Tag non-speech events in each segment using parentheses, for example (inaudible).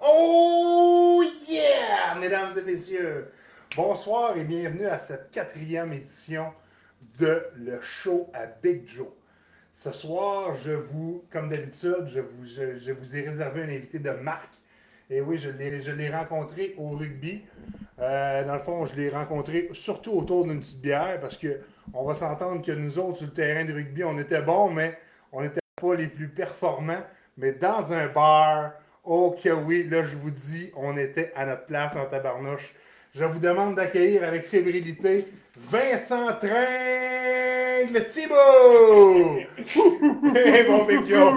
Oh yeah, mesdames et messieurs. Bonsoir et bienvenue à cette quatrième édition de le show à Big Joe. Ce soir, je vous, comme d'habitude, je vous, je, vous ai réservé un invité de marque. Et oui, je l'ai, je l'ai rencontré au rugby. Euh, dans le fond, je l'ai rencontré surtout autour d'une petite bière parce que on va s'entendre que nous autres sur le terrain de rugby, on était bons, mais on n'était pas les plus performants. Mais dans un bar, oh que oui, là je vous dis, on était à notre place en tabarnouche. Je vous demande d'accueillir avec fébrilité Vincent Tringle Thibault! Hey, (laughs) bon Big (laughs) Joe!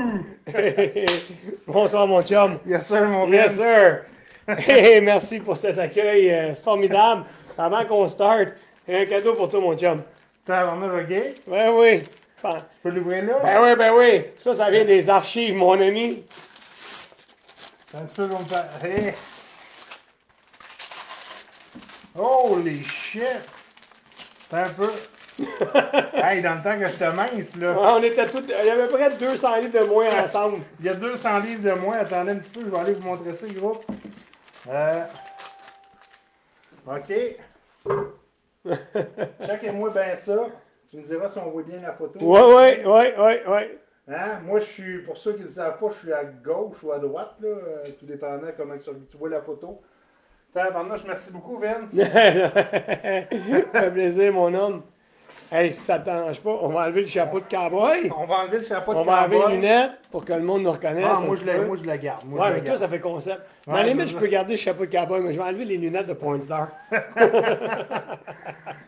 Bonsoir, mon chum. Yes sir, mon Yes, Vince. sir. Hey, merci pour cet accueil euh, formidable. Avant qu'on start, un cadeau pour toi, mon chum. Tabarnouche, ok? Ben oui. Ben, Je peux l'ouvrir là? ben oui, ben oui. Ça, ça vient des archives, mon ami. Un peu comme ça. Hey. Holy shit! C'est un peu. (laughs) hey, dans le temps que j'étais mince, là. Ouais, on était tous. Il y avait près de 200 litres de moins ensemble. Il y a 200 livres de moins. Attendez un petit peu, je vais aller vous montrer ça, groupe. Euh... OK. (laughs) Checkez-moi bien ça. Tu me diras si on voit bien la photo. Ouais, ouais, ouais, ouais, ouais. Hein? Moi, je suis, pour ceux qui ne le savent pas, je suis à gauche ou à droite, là, euh, tout dépendant comment tu tu vois la photo. Tabarnouche, merci beaucoup, Vince. (laughs) Ça fait plaisir, mon homme. Hey, si ça ne t'arrange pas, on va enlever le chapeau de cowboy. On va enlever le chapeau de On va enlever cowboy. les lunettes pour que le monde nous reconnaisse. Ah, moi, je la, peu. moi, je la garde. Moi, Ouais, je mais la toi, garde. ça fait concept. Ouais, Dans les limite, je peux garder le chapeau de cowboy, mais je vais enlever les lunettes de Point Star. (laughs)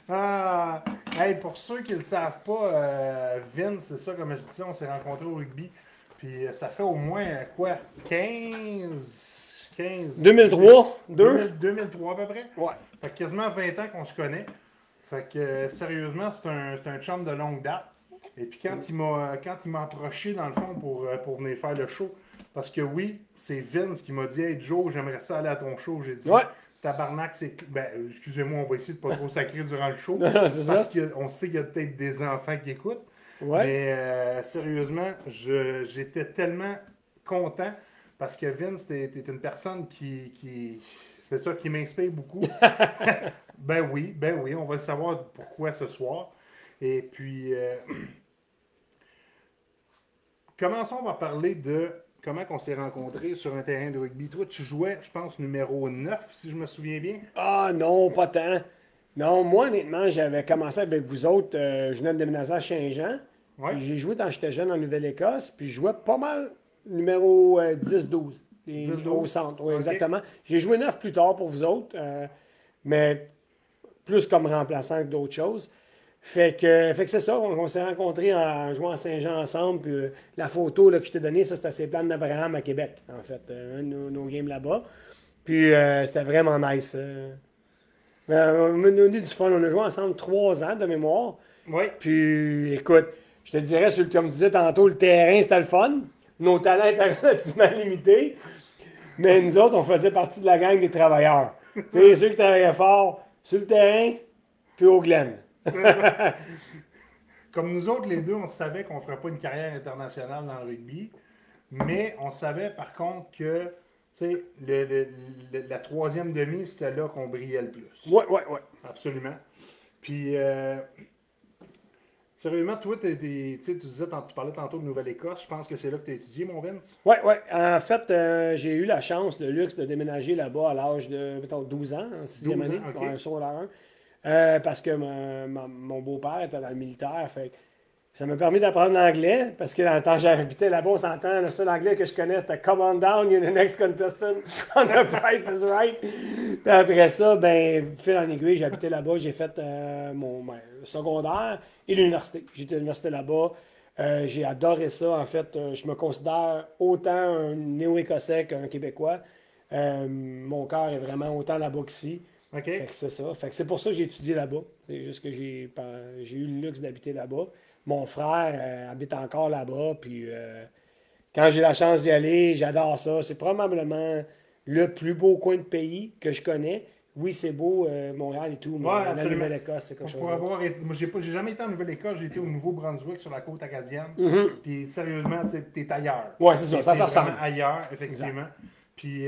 Ah, hey, pour ceux qui ne le savent pas, euh, Vince, c'est ça, comme je disais, on s'est rencontrés au rugby. Puis euh, ça fait au moins, euh, quoi, 15... 15... 2003, 2. 2000 2003 à peu près? Ouais. Fait que quasiment 20 ans qu'on se connaît. Fait que euh, sérieusement, c'est un, c'est un chum de longue date. Et puis quand il m'a quand il m'a approché dans le fond pour, pour venir faire le show, parce que oui, c'est Vince qui m'a dit Hey Joe, j'aimerais ça aller à ton show. J'ai dit Ouais. Tabarnak, c'est. Ben, excusez-moi, on va essayer de pas trop sacrer durant le show. (laughs) Parce ça. qu'on sait qu'il y a peut-être des enfants qui écoutent. Ouais. Mais euh, sérieusement, je- j'étais tellement content parce que Vince, t'es t'es une personne qui, qui c'est ça, qui m'inspire beaucoup. (laughs) (laughs) ben oui, ben oui, on va le savoir pourquoi ce soir. Et puis, euh, (clears throat) commençons par parler de comment on s'est rencontrés sur un terrain de rugby. Toi, tu jouais, je pense, numéro 9, si je me souviens bien. Ah non, pas tant. Non, moi, honnêtement, j'avais commencé avec vous autres. euh, je venais de déménager à Saint-Jean. Ouais. J'ai joué quand j'étais jeune en Nouvelle-Écosse. Puis je jouais pas mal numéro euh, 10-12. les- 10-12. Au centre, oui, exactement. J'ai joué 9 plus tard pour vous autres. euh, mais plus comme remplaçant que d'autres choses. Fait que, fait que c'est ça, on, on s'est rencontrés en jouant à Saint-Jean ensemble. Puis euh, la photo là, que je t'ai donnée, ça, c'était ces plans d'Abraham à Québec, en fait. euh, un de nos, nos games là-bas. Puis euh, c'était vraiment nice. Euh, on a eu du fun. On a joué ensemble trois ans de mémoire. Oui. Puis écoute, je te dirais, sur comme tu disais tantôt, le terrain, c'était le fun. Nos talents étaient (laughs) relativement limités. Mais nous autres, on faisait partie de la gang des travailleurs. (laughs) Sais, ceux qui travaillaient fort sur le terrain, puis au Glen. (laughs) Comme nous autres, les deux, on savait qu'on ne ferait pas une carrière internationale dans le rugby, mais on savait par contre que le- le- le- la troisième demi, c'était là qu'on brillait le plus. Ouais, ouais, ouais. Absolument. Puis, euh, sérieusement, toi, t'es- t'es- tu sais, tu disais, tu parlais tantôt de Nouvelle-Écosse, je pense que c'est là que tu as étudié, mon Vince? Ouais, ouais. En fait, euh, j'ai eu la chance, le luxe de déménager là-bas à l'âge de, mettons, 12 ans, en sixième 12 ans, année, ok. ouais, secondaire 1. Euh, parce que mon beau-père était dans le militaire. Ça m'a permis d'apprendre l'anglais. Parce que dans le temps que j'habitais là-bas, on s'entend, le seul anglais que je connais, c'était Come on down, you're the next contestant on the price is right. Puis après ça, ben, fil en aiguille, j'habitais là-bas. J'ai fait euh, mon ben, secondaire et l'université. J'étais à l'université là-bas. Euh, j'ai adoré ça. En fait, je me considère autant un néo-écossais qu'un Québécois. Mon cœur est vraiment autant là-bas qu'ici. Fait que c'est ça. Fait que c'est pour ça que j'ai étudié là-bas. C'est juste que j'ai j'ai eu le luxe d'habiter là-bas. Mon frère euh, habite encore là-bas. Puis euh, quand j'ai la chance d'y aller, j'adore ça. C'est probablement le plus beau coin de pays que je connais. oui, c'est beau, euh, Montréal et tout, mais Ouais, la. Nouvelle-Écosse, c'est quelque chose. Pour avoir moi, j'ai pas, j'ai jamais été en Nouvelle-Écosse, j'ai été au Nouveau-Brunswick sur la côte acadienne. Mhm. Puis sérieusement, tu t'es ailleurs. Ouais, c'est ça, T'es- ça, ça ressemble. ailleurs, effectivement. Puis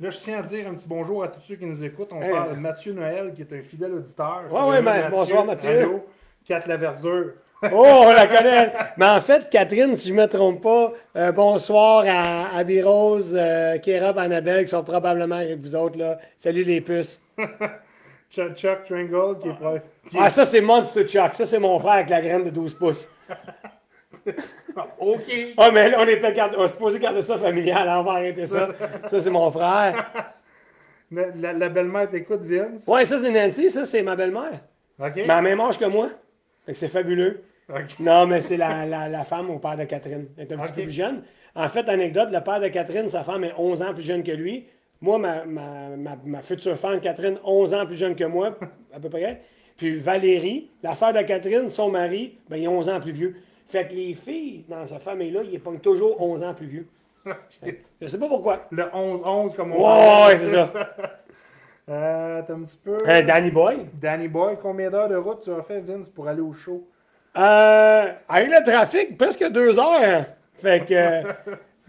là, je tiens à dire un petit bonjour à tous ceux qui nous écoutent. On Hey. parle de Mathieu Noël, qui est un fidèle auditeur. Ouais, Salut, ben, bonsoir, Mathieu. Allô, Kat Laverdure. (laughs) Oh, on la connaît. Mais en fait, Catherine, si je ne me trompe pas, euh, bonsoir à Abby Rose, euh, Annabelle, qui sont probablement avec vous autres. là. Salut les puces. (laughs) Chuck, Chuck Tringle, qui est, pro- qui est- Ah, ça, c'est Monster Chuck. Ça, c'est mon frère avec la graine de 12 pouces. (laughs) OK. Ah, mais là, on était garde- on supposé garder ça familial. On va arrêter ça. Ça, c'est mon frère. (laughs) La, la- la belle-mère t'écoute, Vince? Ouais, ça, c'est Nancy. Ça, c'est ma belle-mère. OK. Mais à même âge que moi. Fait que c'est fabuleux. OK. Non, mais c'est la, la, femme au père de Catherine. Elle est un petit peu plus jeune. En fait, anecdote, le père de Catherine, sa femme est 11 ans plus jeune que lui. Moi, ma, ma, ma, ma future femme, Catherine, 11 ans plus jeune que moi, à peu près. Puis Valérie, la sœur de Catherine, son mari, ben, il est 11 ans plus vieux. Fait que les filles dans sa famille-là, ils pognent toujours 11 ans plus vieux. (laughs) Je sais pas pourquoi. Le 11-11, comme on Ouais, ouais, c'est ça. (laughs) Euh, t'as un petit peu. Euh, Danny Boy. Danny Boy, combien d'heures de route tu as fait, Vince, pour aller au show? Euh, avec le trafic, presque deux heures. Fait que.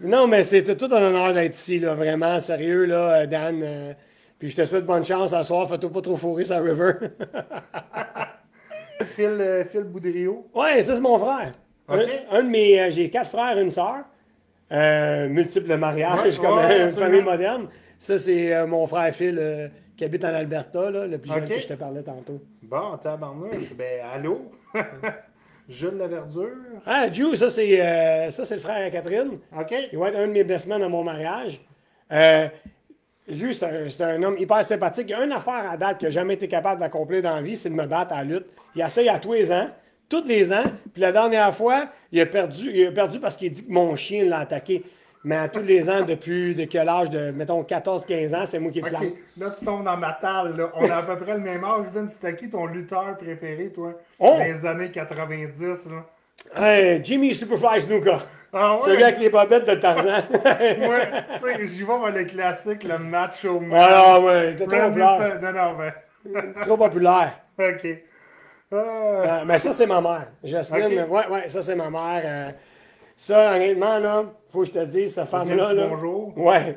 (laughs) non, mais c'est tout un honneur d'être ici, là. Vraiment, sérieux, là, euh, Dan. euh, puis je te souhaite bonne chance à soir. Fais-toi pas trop fourrer sa river. Phil, Phil Boudrio. ouais, ça, c'est mon frère. Un- de mes. euh, J'ai quatre frères, une sœur. Euh, multiples mariages, Ouais, comme ouais, une famille moderne. Ça, c'est euh, mon frère Phil, euh, qui habite en Alberta, là, le plus jeune que je te parlais tantôt. Bon, tabarnouche. Ben, allô? (laughs) Jules Laverdure. Ah, Drew, ça, c'est euh, ça, c'est le frère à Catherine. OK. Il va être un de mes best men à mon mariage. Euh, juste, un- c'est un homme hyper sympathique. Il y a une affaire à date qu'il n'a jamais été capable d'accomplir dans la vie, c'est de me battre à la lutte. Il essaye à tous les ans, tous les ans. Puis la dernière fois, il a perdu, il a perdu parce qu'il dit que mon chien l'a attaqué. Mais à tous les ans, depuis de quel âge de, mettons, 14-15 ans, c'est moi qui le plante. OK. Là, tu tombes dans ma table. Là. On a à peu près le même âge. Vince, c'était qui ton lutteur préféré, toi? Oh! Dans les années 90, là. Hey, Jimmy Superfly Snuka. Ah ouais? Celui avec les bobettes de Tarzan. (laughs) Ouais, tu sais, j'y vais vers le classique, le match au match. Alors, ouais, t'es trop populaire. Non, non, ben. Trop populaire. (laughs) OK. Ah, Euh, mais ça, c'est ma mère. Jocelyne, Ok. ouais, ouais, ça, c'est ma mère. euh, ça, honnêtement, là, faut que je te dise, cette femme-là. là, bonjour. Ouais.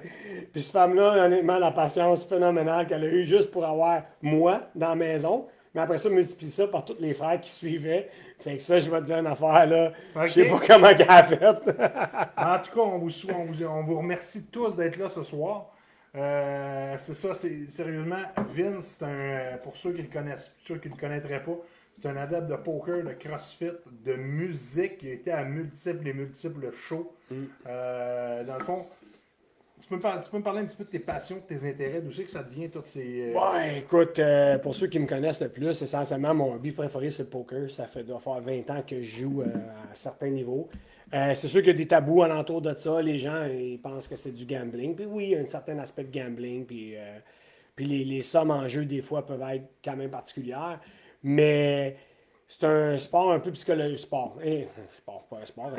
Puis cette femme-là, honnêtement, la patience phénoménale qu'elle a eue juste pour avoir moi dans la maison. Mais après ça, multiplie ça par tous les frères qui suivaient. Fait que ça, je vais te dire une affaire, là. Ok. Je sais pas comment elle a fait. (laughs) En tout cas, on vous, on vous, on vous remercie tous d'être là ce soir. Euh, c'est ça, c'est sérieusement, Vince, c'est un, pour ceux qui le connaissent, ceux qui le connaîtraient pas, c'est un adepte de poker, de crossfit, de musique, qui a été à multiples et multiples shows. Euh, dans le fond, tu peux, me parler, tu peux me parler un petit peu de tes passions, de tes intérêts, d'où c'est que ça devient tous ces. euh, Ouais, écoute, euh, pour ceux qui me connaissent le plus, essentiellement, mon hobby préféré, c'est le poker. Ça fait doit faire 20 ans que je joue à certains niveaux. Euh, c'est sûr qu'il y a des tabous alentour de ça. Les gens, ils pensent que c'est du gambling. Puis oui, il y a un certain aspect de gambling. Puis, euh, puis les, les sommes en jeu, des fois, peuvent être quand même particulières. Mais c'est un sport un peu psychologique. Sport. Eh, sport, pas un sport.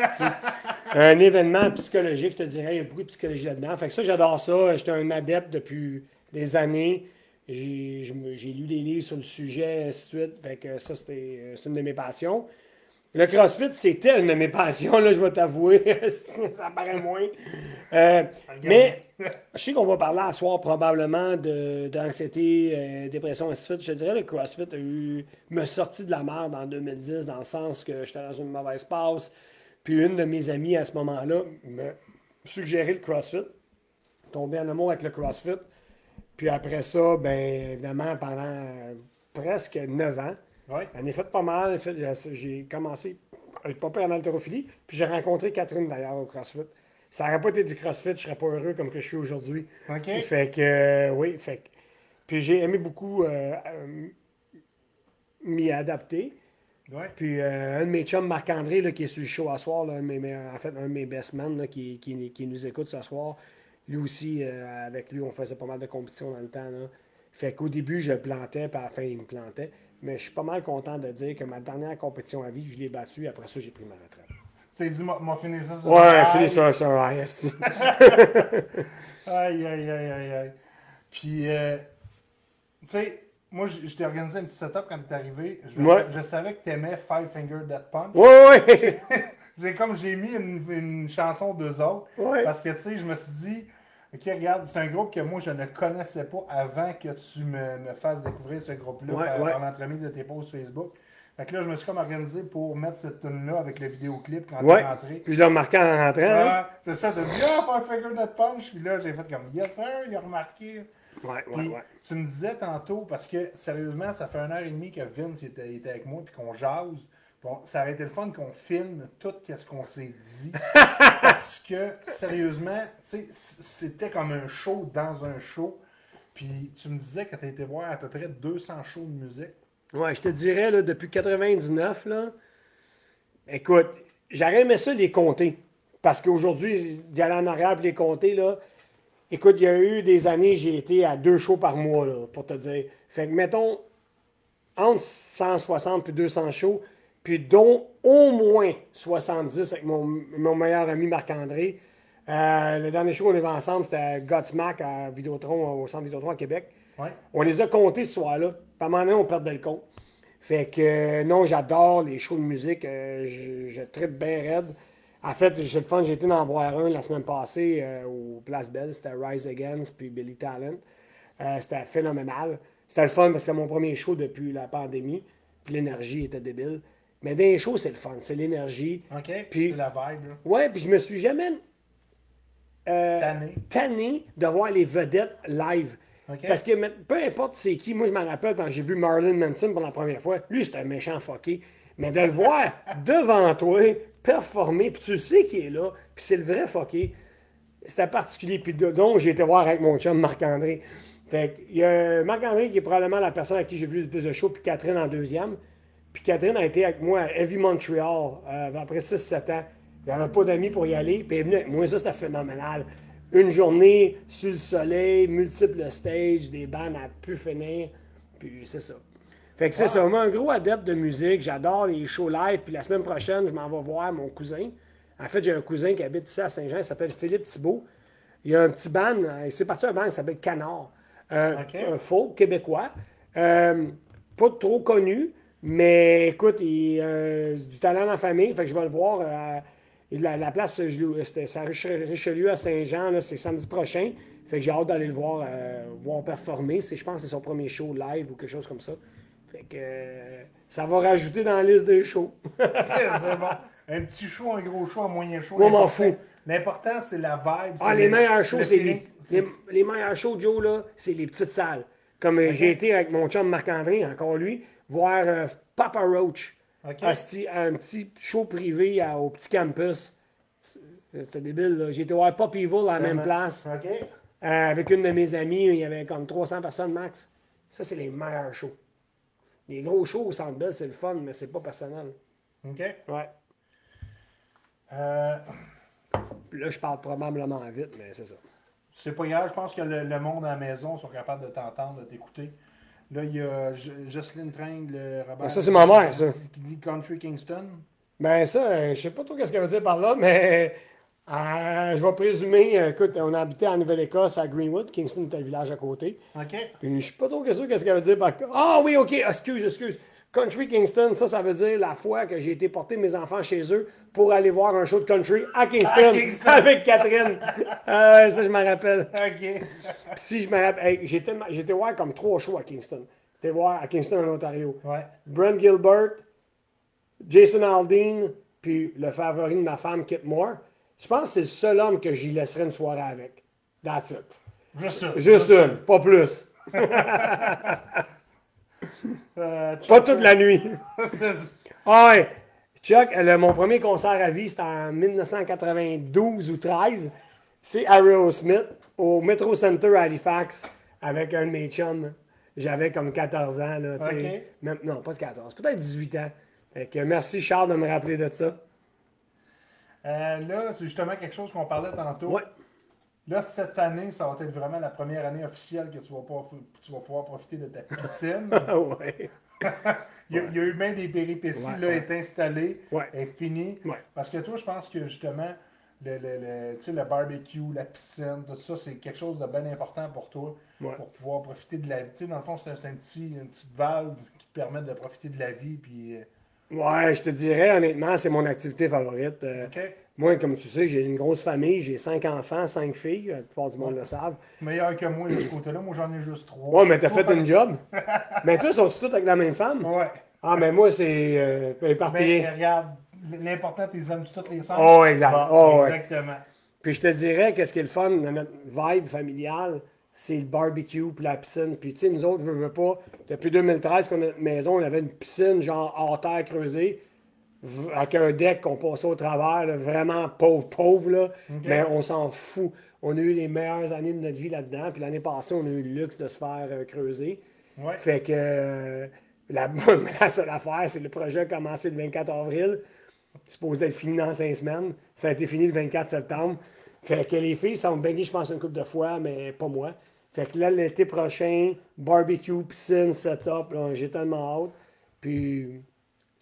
(laughs) un événement psychologique, je te dirais. Il y a beaucoup de psychologie là-dedans. Fait que ça, j'adore ça. J'étais un adepte depuis des années. J'ai lu des livres sur le sujet, ainsi de suite. Fait que ça, c'était euh, c'est une de mes passions. Le CrossFit, c'était une de mes passions, là, je vais t'avouer. (laughs) ça paraît moins. Euh, mais (laughs) je sais qu'on va parler à soir probablement d'anxiété, euh, dépression, ainsi de suite. Je te dirais, le CrossFit a eu, me sorti de la merde en 2010, dans le sens que j'étais dans une mauvaise passe. Puis une de mes amies à ce moment-là me suggérait le CrossFit. Tombé en amour avec le CrossFit. Puis après ça, ben évidemment, pendant presque 9 ans, Ouais. J'en ai fait pas mal. J'ai commencé à être pas en haltérophilie. Puis j'ai rencontré Catherine d'ailleurs au CrossFit. Ça n'aurait pas été du CrossFit, je serais pas heureux comme que je suis aujourd'hui. OK. Fait que, euh, oui, fait que- Puis j'ai aimé beaucoup euh, euh, m'y adapter. Ouais. Puis euh, un de mes chums, Marc-André, là, qui est sur le show à soir, là, un mes en fait, un de mes best men là, qui, qui, qui nous écoute ce soir, lui aussi, euh, avec lui, on faisait pas mal de compétitions dans le temps. Là. Fait qu'au début, je plantais, puis à la fin, il me plantait. Mais je suis pas mal content de dire que ma dernière compétition à vie, je l'ai battue. Après ça, j'ai pris ma retraite. C'est dit, m'a fini ça sur Ouais, live. ça sur un. (laughs) Aïe, aïe, aïe, aïe, aïe. Puis, euh, tu sais, moi, je, je t'ai organisé un petit setup quand t'es arrivé. Je, Ouais. je savais que t'aimais Five Finger Death Punch. Ouais, ouais. (laughs) C'est comme j'ai mis une, une chanson d'eux autres. Ouais. Parce que, tu sais, je me suis dit, OK, regarde, c'est un groupe que moi, je ne connaissais pas avant que tu me, me fasses découvrir ce groupe-là Ouais, par, ouais. par l'entremise de tes posts Facebook. Fait que là, je me suis comme organisé pour mettre cette tune-là avec le vidéoclip quand Ouais. t'es rentré. Puis je l'ai remarqué en rentrant. hein. C'est ça, t'as dit, ah, Five Finger Death Punch. Puis là, j'ai fait comme, yes, sir, il a remarqué. Ouais, ouais, Puis, ouais. tu me disais tantôt, parce que sérieusement, ça fait une heure et demie que Vince était, était avec moi, puis qu'on jase. Bon, ça aurait été le fun qu'on filme tout ce qu'on s'est dit. (laughs) parce que, sérieusement, tu sais, c- c'était comme un show dans un show. Puis tu me disais que tu as été voir à peu près 200 shows de musique. Ouais, je te dirais, là, depuis 99, là, écoute, j'aurais aimé ça les compter. Parce qu'aujourd'hui, d'y aller en arrière et les compter, là, écoute, il y a eu des années, j'ai été à deux shows par mois, là, pour te dire. Fait que, mettons, entre 160 puis 200 shows, puis dont au moins 70 avec mon, mon meilleur ami Marc-André. Euh, le dernier show qu'on avait ensemble, c'était à Godsmack à Vidéotron, au centre Vidéotron à Québec. Ouais. On les a comptés ce soir-là. Un moment donné, on perdait le compte. Fait que euh, non, j'adore les shows de musique. euh, je, je tripe bien raide. En fait, j'ai le fun, j'ai été en voir un la semaine passée au Place Belle. C'était Rise Against puis Billy Talent. C'était phénoménal. C'était le fun parce que c'était mon premier show depuis la pandémie. Puis l'énergie était débile. Mais dans les shows, c'est le fun. C'est l'énergie. OK? Puis- la vibe, là. Ouais, puis je me suis jamais euh, Tanné. tanné de voir les vedettes live. Parce que peu importe c'est qui, moi je me rappelle quand j'ai vu Marilyn Manson pour la première fois, lui c'est un méchant fucké. Mais de le voir (laughs) devant toi, performer, puis tu sais qu'il est là, puis c'est le vrai fucké, c'était particulier. Puis donc j'ai été voir avec mon chum Marc-André. Fait qu'il y a Marc-André qui est probablement la personne à qui j'ai vu le plus de shows, puis Catherine en deuxième. Puis Catherine a été avec moi à Heavy Montreal euh, après 6-7 ans. Il n'y avait pas d'amis pour y aller. Puis elle est venue avec moi, ça c'était phénoménal. Une journée sur le soleil, multiples stages, des bandes à pu finir. Puis c'est ça. Fait que c'est ça. Moi, un gros adepte de musique. J'adore les shows live. Puis la semaine prochaine, je m'en vais voir mon cousin. En fait, j'ai un cousin qui habite ici à Saint-Jean. Il s'appelle Philippe Thibault. Il y a un petit band. euh, C'est parti un band qui s'appelle Canard. Un, OK. un folk québécois. Euh, pas trop connu. Mais écoute, il a du talent dans la famille. Fait que je vais le voir. euh, la, la place, c'est à Riche- Richelieu à Saint-Jean. C'est samedi prochain. Fait que j'ai hâte d'aller le voir, euh, voir performer. Je pense que c'est son premier show live ou quelque chose comme ça. Fait que euh, ça va rajouter dans la liste des shows. (laughs) C'est bon. Un petit show, un gros show, un moyen show. Moi, m'en fous. L'important, c'est la vibe. Ah, les le- meilleurs shows, le c'est les, les, les meilleurs shows, Joe, là, c'est les petites salles. Comme euh, j'ai été avec mon chum Marc-André, encore lui, voir euh, Papa Roach. Asti- un petit show privé à- au petit campus. C'était débile, là. J'ai été voir Pop Evil à la même place. Euh, avec une de mes amies, il y avait comme 300 personnes max. Ça, c'est les meilleurs shows. Les gros shows au Centre Bell, c'est le fun, mais c'est pas personnel. OK. Ouais. Euh, là, je parle probablement vite, mais c'est ça. c'est pas grave, je pense que le, le monde à la maison sont capables de t'entendre, de t'écouter. Là, il y a Jo- Jocelyne Tringle, Robert. Ah, ça, c'est ma mère, ça. Qui dit Country Kingston. Ben ça, euh, je sais pas trop qu'est-ce qu'elle veut dire par là, mais euh, je vais présumer, euh, écoute, on habitait en Nouvelle-Écosse à Greenwood, Kingston était le village à côté. OK. Puis je suis pas trop sûr qu'est-ce qu'elle veut dire par Ah oui, ok, excuse, excuse. Country Kingston, ça, ça veut dire la fois que j'ai été porter mes enfants chez eux pour aller voir un show de country à Kingston, À Kingston. avec Catherine. Euh, ça, je m'en rappelle. OK. Puis si je me rappelle, hey, j'étais voir comme trois shows à Kingston. J'étais voir à Kingston, en Ontario. Ouais. Brent Gilbert, Jason Aldean, puis le favori de ma femme, Kit Moore. Je pense que c'est le seul homme que j'y laisserais une soirée avec. That's it. Juste ça. Juste une, pas plus. (laughs) (laughs) Euh, Pas toute la nuit. (laughs) Ah ouais. Chuck, le- mon premier concert à vie, c'était en 1992 ou 13. C'est Aerosmith au Metro Center à Halifax avec un de mes chums. J'avais comme 14 ans. Là. Même- non, pas de 14, peut-être 18 ans. Fait que merci Charles de me rappeler de ça. Euh, là, c'est justement quelque chose qu'on parlait tantôt. Ouais. Là, cette année, ça va être vraiment la première année officielle que tu vas, pouvoir, tu vas pouvoir profiter de ta piscine. (laughs) Ah ouais. (laughs) il, y a, il y a eu bien des péripéties. Ouais, là, ouais. est installée, Ouais. est finie. Ouais. Parce que toi, je pense que justement, le, le, le, tu sais, le barbecue, la piscine, tout ça, c'est quelque chose de bien important pour toi Ouais. pour pouvoir profiter de la vie. Tu sais, dans le fond, c'est un, petit, une petite valve qui te permet de profiter de la vie. Puis, euh, Ouais, je te dirais, honnêtement, c'est mon activité favorite. Euh, OK? Moi, comme tu sais, j'ai une grosse famille, j'ai cinq enfants, cinq filles, la plupart du monde le savent. Meilleur que moi de ce côté-là. Moi, j'en ai juste trois. Ouais, mais t'as fait une job. mais toi, sont-tu tous avec la même femme? Ouais. Ah, mais moi, c'est euh, éparpillé. Mais regarde, l'important, tu les aimes toutes les cinq. Oh, exact. Bon, Oh, ouais. exactement. Puis je te dirais, qu'est-ce qui est le fun dans notre vibe familiale, c'est le barbecue puis la piscine. Puis tu sais, nous autres, je veux pas, depuis 2013 qu'on a notre maison, on avait une piscine genre hors terre creusée, avec un deck qu'on passait au travers, là, vraiment pauvre, pauvre, là. Mais on s'en fout. On a eu les meilleures années de notre vie là-dedans. Puis l'année passée, on a eu le luxe de se faire euh, creuser. Ouais. Fait que euh, la, (laughs) la seule affaire, c'est le projet a commencé le 24 avril. Supposé être fini dans cinq semaines. Ça a été fini le 24 septembre. Fait que les filles sont baignées, je pense, une couple de fois, mais pas moi. Fait que là, l'été prochain, barbecue, piscine, setup, j'ai tellement hâte. Puis,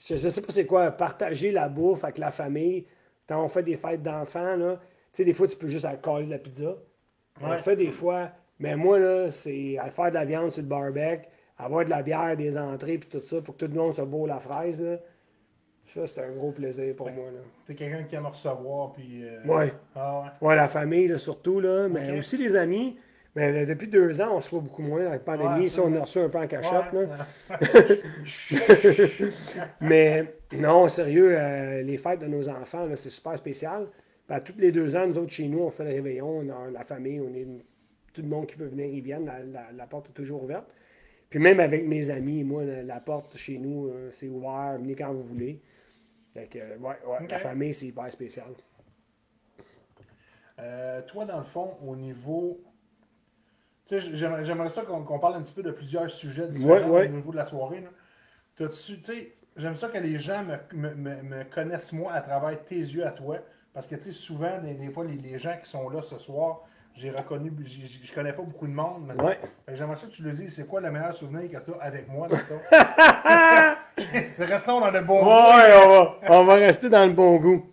je, je sais pas c'est quoi, partager la bouffe avec la famille. Quand on fait des fêtes d'enfants, là, tu sais, des fois, tu peux juste aller coller de la pizza. On Ouais. le fait des fois, mais moi, là, c'est à faire de la viande sur le barbecue, avoir de la bière, des entrées, puis tout ça, pour que tout le monde se beau la fraise, là. Ça, c'est un gros plaisir pour moi, là. T'es quelqu'un qui aime recevoir. Puis, euh, Ouais. Ah ouais. Ouais, la famille, là, surtout, là, mais Ok. aussi les amis. Mais là, depuis deux ans, on se voit beaucoup moins avec la pandémie. Ouais, ça, on a reçu un peu en cachette, Ouais. là. (laughs) (laughs) Mais non, sérieux, euh, les fêtes de nos enfants, c'est super spécial. À tous les deux ans, nous autres, chez nous, on fait le réveillon, on a la famille, on est tout le monde qui peut venir, ils viennent, la, la- la porte est toujours ouverte. Puis même avec mes amis, moi, la, la porte chez nous, euh, c'est ouvert, venez quand vous voulez. Fait que, ouais, ouais, la famille, c'est hyper spécial. Euh, toi, dans le fond, au niveau. J'aimerais j'aimerais ça qu'on qu'on parle un petit peu de plusieurs sujets différents Ouais, ouais. au niveau de la soirée. là. T'as-tu- j'aime ça que les gens me, me- me- me connaissent moi à travers tes yeux à toi. Parce que, tu sais, souvent, des, des fois, les, les gens qui sont là ce soir, j'ai reconnu, j'ai- j'ai- je connais pas beaucoup de monde. Ouais. J'aimerais ça que tu le dises, c'est quoi le meilleur souvenir que tu as avec moi? (laughs) Restons dans le bon Ouais, on va, on va rester dans le bon goût.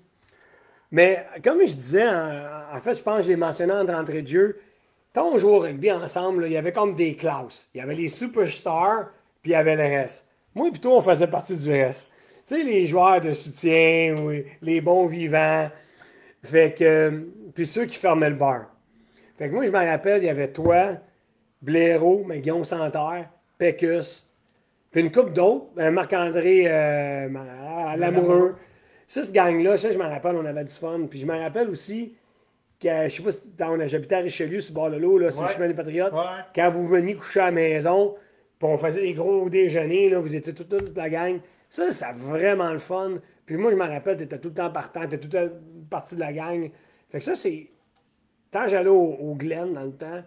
Mais comme je disais, en, en fait, je pense que je l'ai mentionné en entrée de jeu. Quand on jouait au rugby ensemble, là, il y avait comme des classes. Il y avait les superstars, puis il y avait le reste. Moi, plutôt, on faisait partie du reste. Tu sais, les joueurs de soutien, ou les bons vivants. Fait que, puis ceux qui fermaient le bar. Fait que moi, je me rappelle, il y avait toi, Blaireau, mais Guillaume Santerre, Pécus, puis une couple d'autres, euh, Marc-André euh, Lamoureux. Ça, ce gang-là, ça, je me rappelle, on avait du fun. Puis je me rappelle aussi que, je sais pas si on a- j'habitais à Richelieu, sur le bord de l'eau, là, sur le chemin des Patriotes. Ouais. Quand vous veniez coucher à la maison, puis on faisait des gros déjeuners, là, vous étiez toute, toute la gang. Ça, c'est vraiment le fun. Puis moi, je me rappelle, tu étais tout le temps partant, tu étais tout le temps partie de la gang. Fait que ça, c'est. Quand j'allais au, au Glen dans le temps,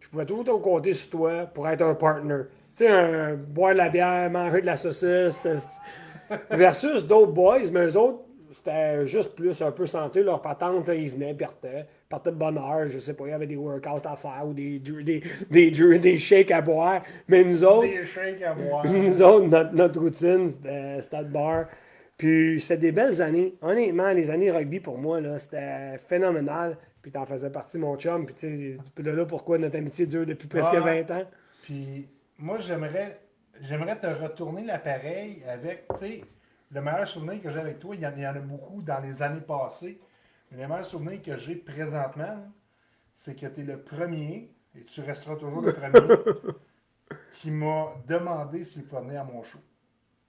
je pouvais tout le temps compter sur toi pour être un partner. Tu sais, un, boire de la bière, manger de la saucisse. c'est- (laughs) Versus d'autres boys, mais eux autres, c'était juste plus un peu santé. Leur patente, là, ils venaient, ils partaient. Ils partaient de bonne heure, je sais pas, il y avait des workouts à faire ou des, des, des, des, des shakes à boire. Mais nous autres, Des shakes à boire. nous autres, notre, notre routine, c'était stade bar. Puis c'était des belles années. Honnêtement, les années rugby pour moi, là, c'était phénoménal. Puis t'en faisais partie, mon chum. Puis tu sais, de là, pourquoi notre amitié dure depuis presque Ah. 20 ans? Puis moi, j'aimerais j'aimerais te retourner l'appareil avec, tu sais, le meilleur souvenir que j'ai avec toi, il y, en, il y en a beaucoup dans les années passées. Mais le meilleur souvenir que j'ai présentement, c'est que tu es le premier, et tu resteras toujours le premier, (laughs) qui m'a demandé s'il pouvait venir à mon show.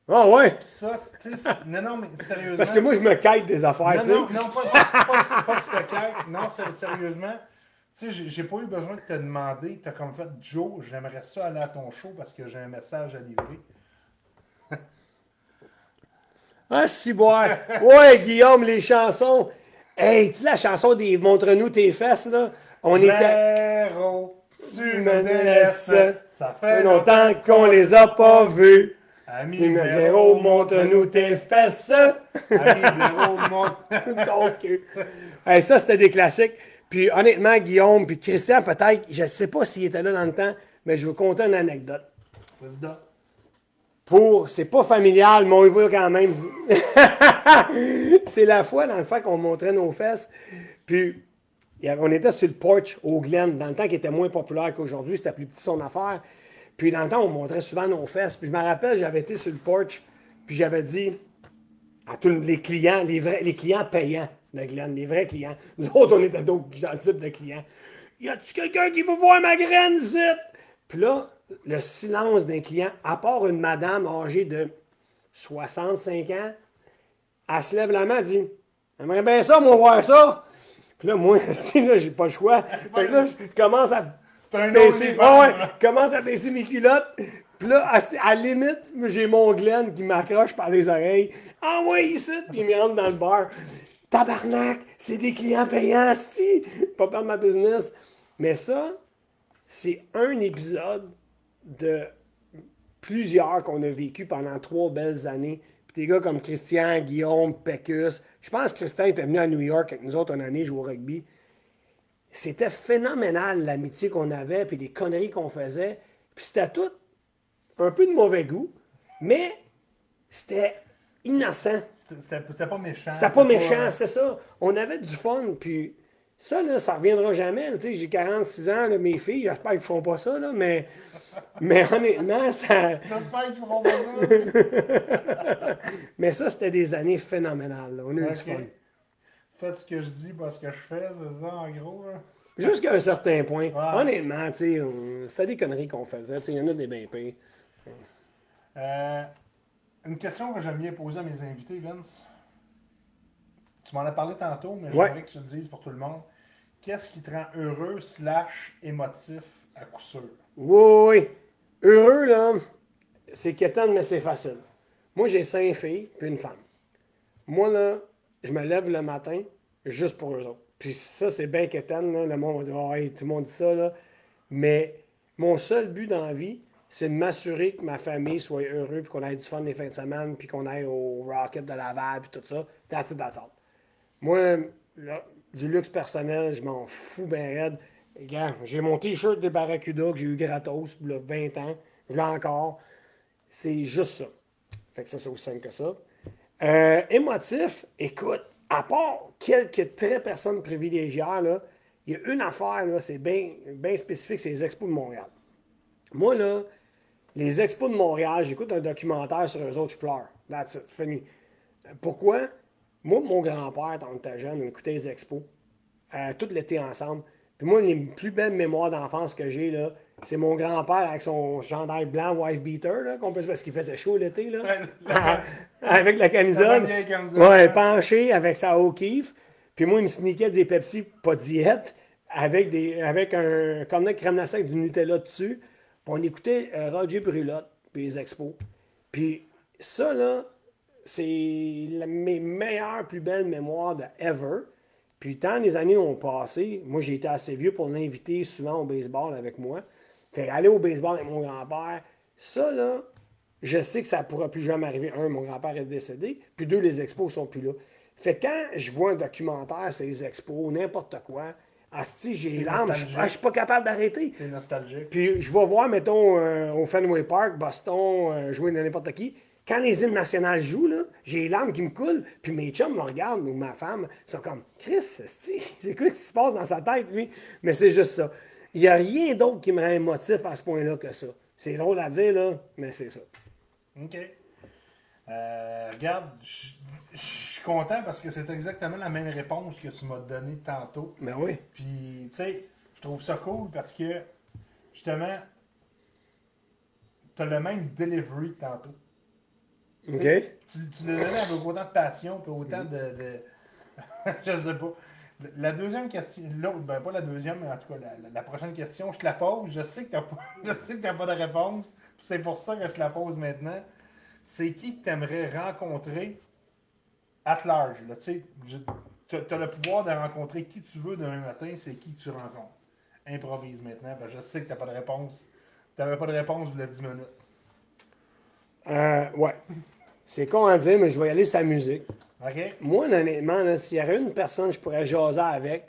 Ah ouais! Ça, tu (laughs) non, non, mais sérieusement. Parce que moi, je me quête des affaires, tu sais. Non, non, pas, pas, pas, pas, du stockage. Non, sérieusement. Tu sais, j'ai- j'ai pas eu besoin de te demander. Tu as comme fait, Joe, j'aimerais ça aller à ton show parce que j'ai un message à livrer. Ah, si, boire. Ouais, Guillaume, les chansons. Hey, tu sais, la chanson des Montre-nous tes fesses, là? On était. Blaireau, tu Me délaisses. Ça fait longtemps qu'on les a pas vus. Ami Numéro, montre-nous tes fesses. Ami Blaireau, (laughs) montre. Ton cul. Hey, ça, c'était des classiques. Puis honnêtement, Guillaume, puis Christian, peut-être, je ne sais pas s'il était là dans le temps, mais je vais vous conter une anecdote. Président. Pour, c'est pas familial, mais on y va quand même. (laughs) c'est la fois, dans le fait qu'on montrait nos fesses. Puis, on était sur le porch au Glen, dans le temps qui était moins populaire qu'aujourd'hui, c'était plus petit son affaire. Puis dans le temps, on montrait souvent nos fesses. Puis je me rappelle, j'avais été sur le porch, puis j'avais dit à tous les clients, les vrais, les clients payants de Glen, les vrais clients. Nous autres, on était d'autres types de clients. Y a-tu quelqu'un qui veut voir ma graine, zip? Puis là, le silence d'un client, à part une madame âgée de 65 ans, elle se lève la main, elle dit J'aimerais bien ça, moi, voir ça. Puis là, moi, (laughs) si là, j'ai pas le choix. Fait que là, je commence à baisser, ouais, commence à baisser mes culottes. Puis là, à, à la limite, j'ai mon Glenn qui m'accroche par les oreilles. Ah ouais, ici, puis il me rentre dans le bar. Tabarnak, c'est des clients payants, si Pas perdre ma business. Mais ça, c'est un épisode de plusieurs qu'on a vécu pendant trois belles années. Puis des gars comme Christian, Guillaume, Pecus. Je pense que Christian était venu à New York avec nous autres une année jouer au rugby. C'était phénoménal l'amitié qu'on avait, puis les conneries qu'on faisait. Puis c'était tout un peu de mauvais goût, mais c'était innocent. C'était pas méchant. C'était pas méchant, c'est ça. On avait du fun, puis ça, là, ça reviendra jamais. j'ai 46 ans, là, mes filles, j'espère qu'ils feront pas ça, là, mais, mais honnêtement, ça, J'espère qu'ils feront pas ça. (laughs) mais ça, c'était des années phénoménales. là. On a eu Ok. du fun. Faites ce que je dis, pas ce que je fais, c'est ça, en gros. là? Jusqu'à un certain point. Ouais. Honnêtement, tu sais, c'était des conneries qu'on faisait. Il y en a des bien pires. Euh, une question que j'aime bien poser à mes invités, Vince. Tu m'en as parlé tantôt, mais Ouais. j'aimerais que tu le dises pour tout le monde. Qu'est-ce qui te rend heureux slash émotif? À coup sûr? Oui. Heureux, là, c'est quétaine, mais c'est facile. Moi, j'ai cinq filles, puis une femme. Moi, là, je me lève le matin juste pour eux autres. Puis ça, c'est bien quétaine, là. Le monde va dire, oh, hey, tout le monde dit ça, là. Mais mon seul but dans la vie, c'est de m'assurer que ma famille soit heureuse, puis qu'on ait du fun les fins de semaine, puis qu'on aille au Rocket de Laval, puis tout ça. Moi, là, du luxe personnel, je m'en fous bien raide. Regarde, j'ai mon t-shirt des Barracuda que j'ai eu gratos il y a 20 ans. Je l'ai encore. C'est juste ça. Fait que ça, c'est aussi simple que ça. Euh, émotif, écoute, à part quelques très personnes privilégiées, il y a une affaire, c'est bien spécifique, c'est les expos de Montréal. Moi, là, les expos de Montréal, j'écoute un documentaire sur eux autres, je pleure. That's it, fini. Pourquoi? Moi, mon grand-père, quand on était jeune, on écoutait les expos, euh, tout l'été ensemble. Puis moi, les plus belles mémoires d'enfance que j'ai, là, c'est mon grand-père avec son chandail blanc wife beater, là, qu'on peut parce qu'il faisait chaud l'été, là. (laughs) avec la La camisole. vieille camisole. Ouais, penché avec sa O'Keeffe. Puis moi, il me sneakait des Pepsi, pas diète, avec, des, avec un cornet crème glacée avec du Nutella dessus. Puis on écoutait euh, Roger Brulotte, puis les expos. Puis ça, là, c'est la- mes meilleures, plus belles mémoires de ever. Puis tant les années ont passé, moi j'ai été assez vieux pour l'inviter souvent au baseball avec moi. Fait aller au baseball avec mon grand-père, ça là, je sais que ça ne pourra plus jamais arriver. Un, mon grand-père est décédé, puis deux, les expos sont plus là. Fait quand je vois un documentaire sur les expos, n'importe quoi, asti, j'ai larmes, je nostalgique. ah, suis pas capable d'arrêter. Nostalgique. Puis je vais voir, mettons, euh, au Fenway Park, Boston, euh, jouer n'importe qui. Quand les hymnes nationales jouent, là, j'ai les larmes qui me coulent. Puis mes chums me regardent, ou ma femme, ils sont comme Chris, (laughs) c'est quoi qui se passe dans sa tête, lui? Mais c'est juste ça. Il n'y a rien d'autre qui me rend émotif à ce point-là que ça. C'est drôle à dire, là, mais c'est ça. OK. Euh, regarde, je suis content parce que c'est exactement la même réponse que tu m'as donnée tantôt. Mais oui. Puis, tu sais, je trouve ça cool parce que, justement, tu as le même delivery que tantôt. OK? Tu, tu l'as donné avec autant de passion puis autant de. de- (laughs) je sais pas. La deuxième question, l'autre, ben pas la deuxième, mais en tout cas la, prochaine question, je te la pose. Je sais que tu n'as pas, (laughs) je sais que t'as pas de réponse. C'est pour ça que je te la pose maintenant. C'est qui que tu aimerais rencontrer at large? Tu as, le pouvoir de rencontrer qui tu veux demain matin, c'est qui que tu rencontres. Improvise maintenant, parce que je sais que tu n'as pas de réponse. Tu n'avais pas de réponse il y a 10 minutes. Euh, ouais. C'est con à dire, mais je vais y aller la musique. Moi, honnêtement, s'il y avait une personne que je pourrais jaser avec,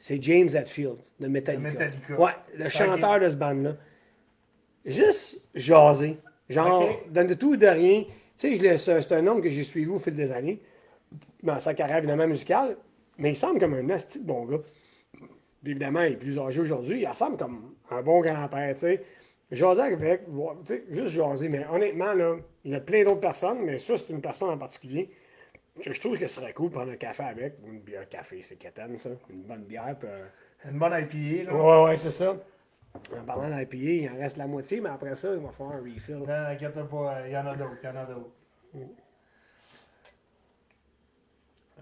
c'est James Hetfield de Metallica. Metallica. Ouais, le chanteur de ce band-là. Juste jaser. Genre, Ok. de tout ou de rien. Tu sais, c'est un homme que j'ai suivi au fil des années, dans sa carrière évidemment musicale. Mais il semble comme un asti de bon gars. Puis évidemment, il est plus âgé aujourd'hui. Il semble comme un bon grand-père, tu sais. Jaser avec, tu sais, juste jaser. Mais honnêtement, là, il y a plein d'autres personnes, mais ça, c'est une personne en particulier que je trouve que ce serait cool de prendre un café avec. Ou une bière café, c'est catane, ça. Une bonne bière. Puis, euh, Une bonne IPA, là. Ouais, ouais, c'est ça. En parlant d'IPA, il en reste la moitié, mais après ça, il va falloir un refill. Non, inquiète pas, il y en a d'autres, il y en a d'autres.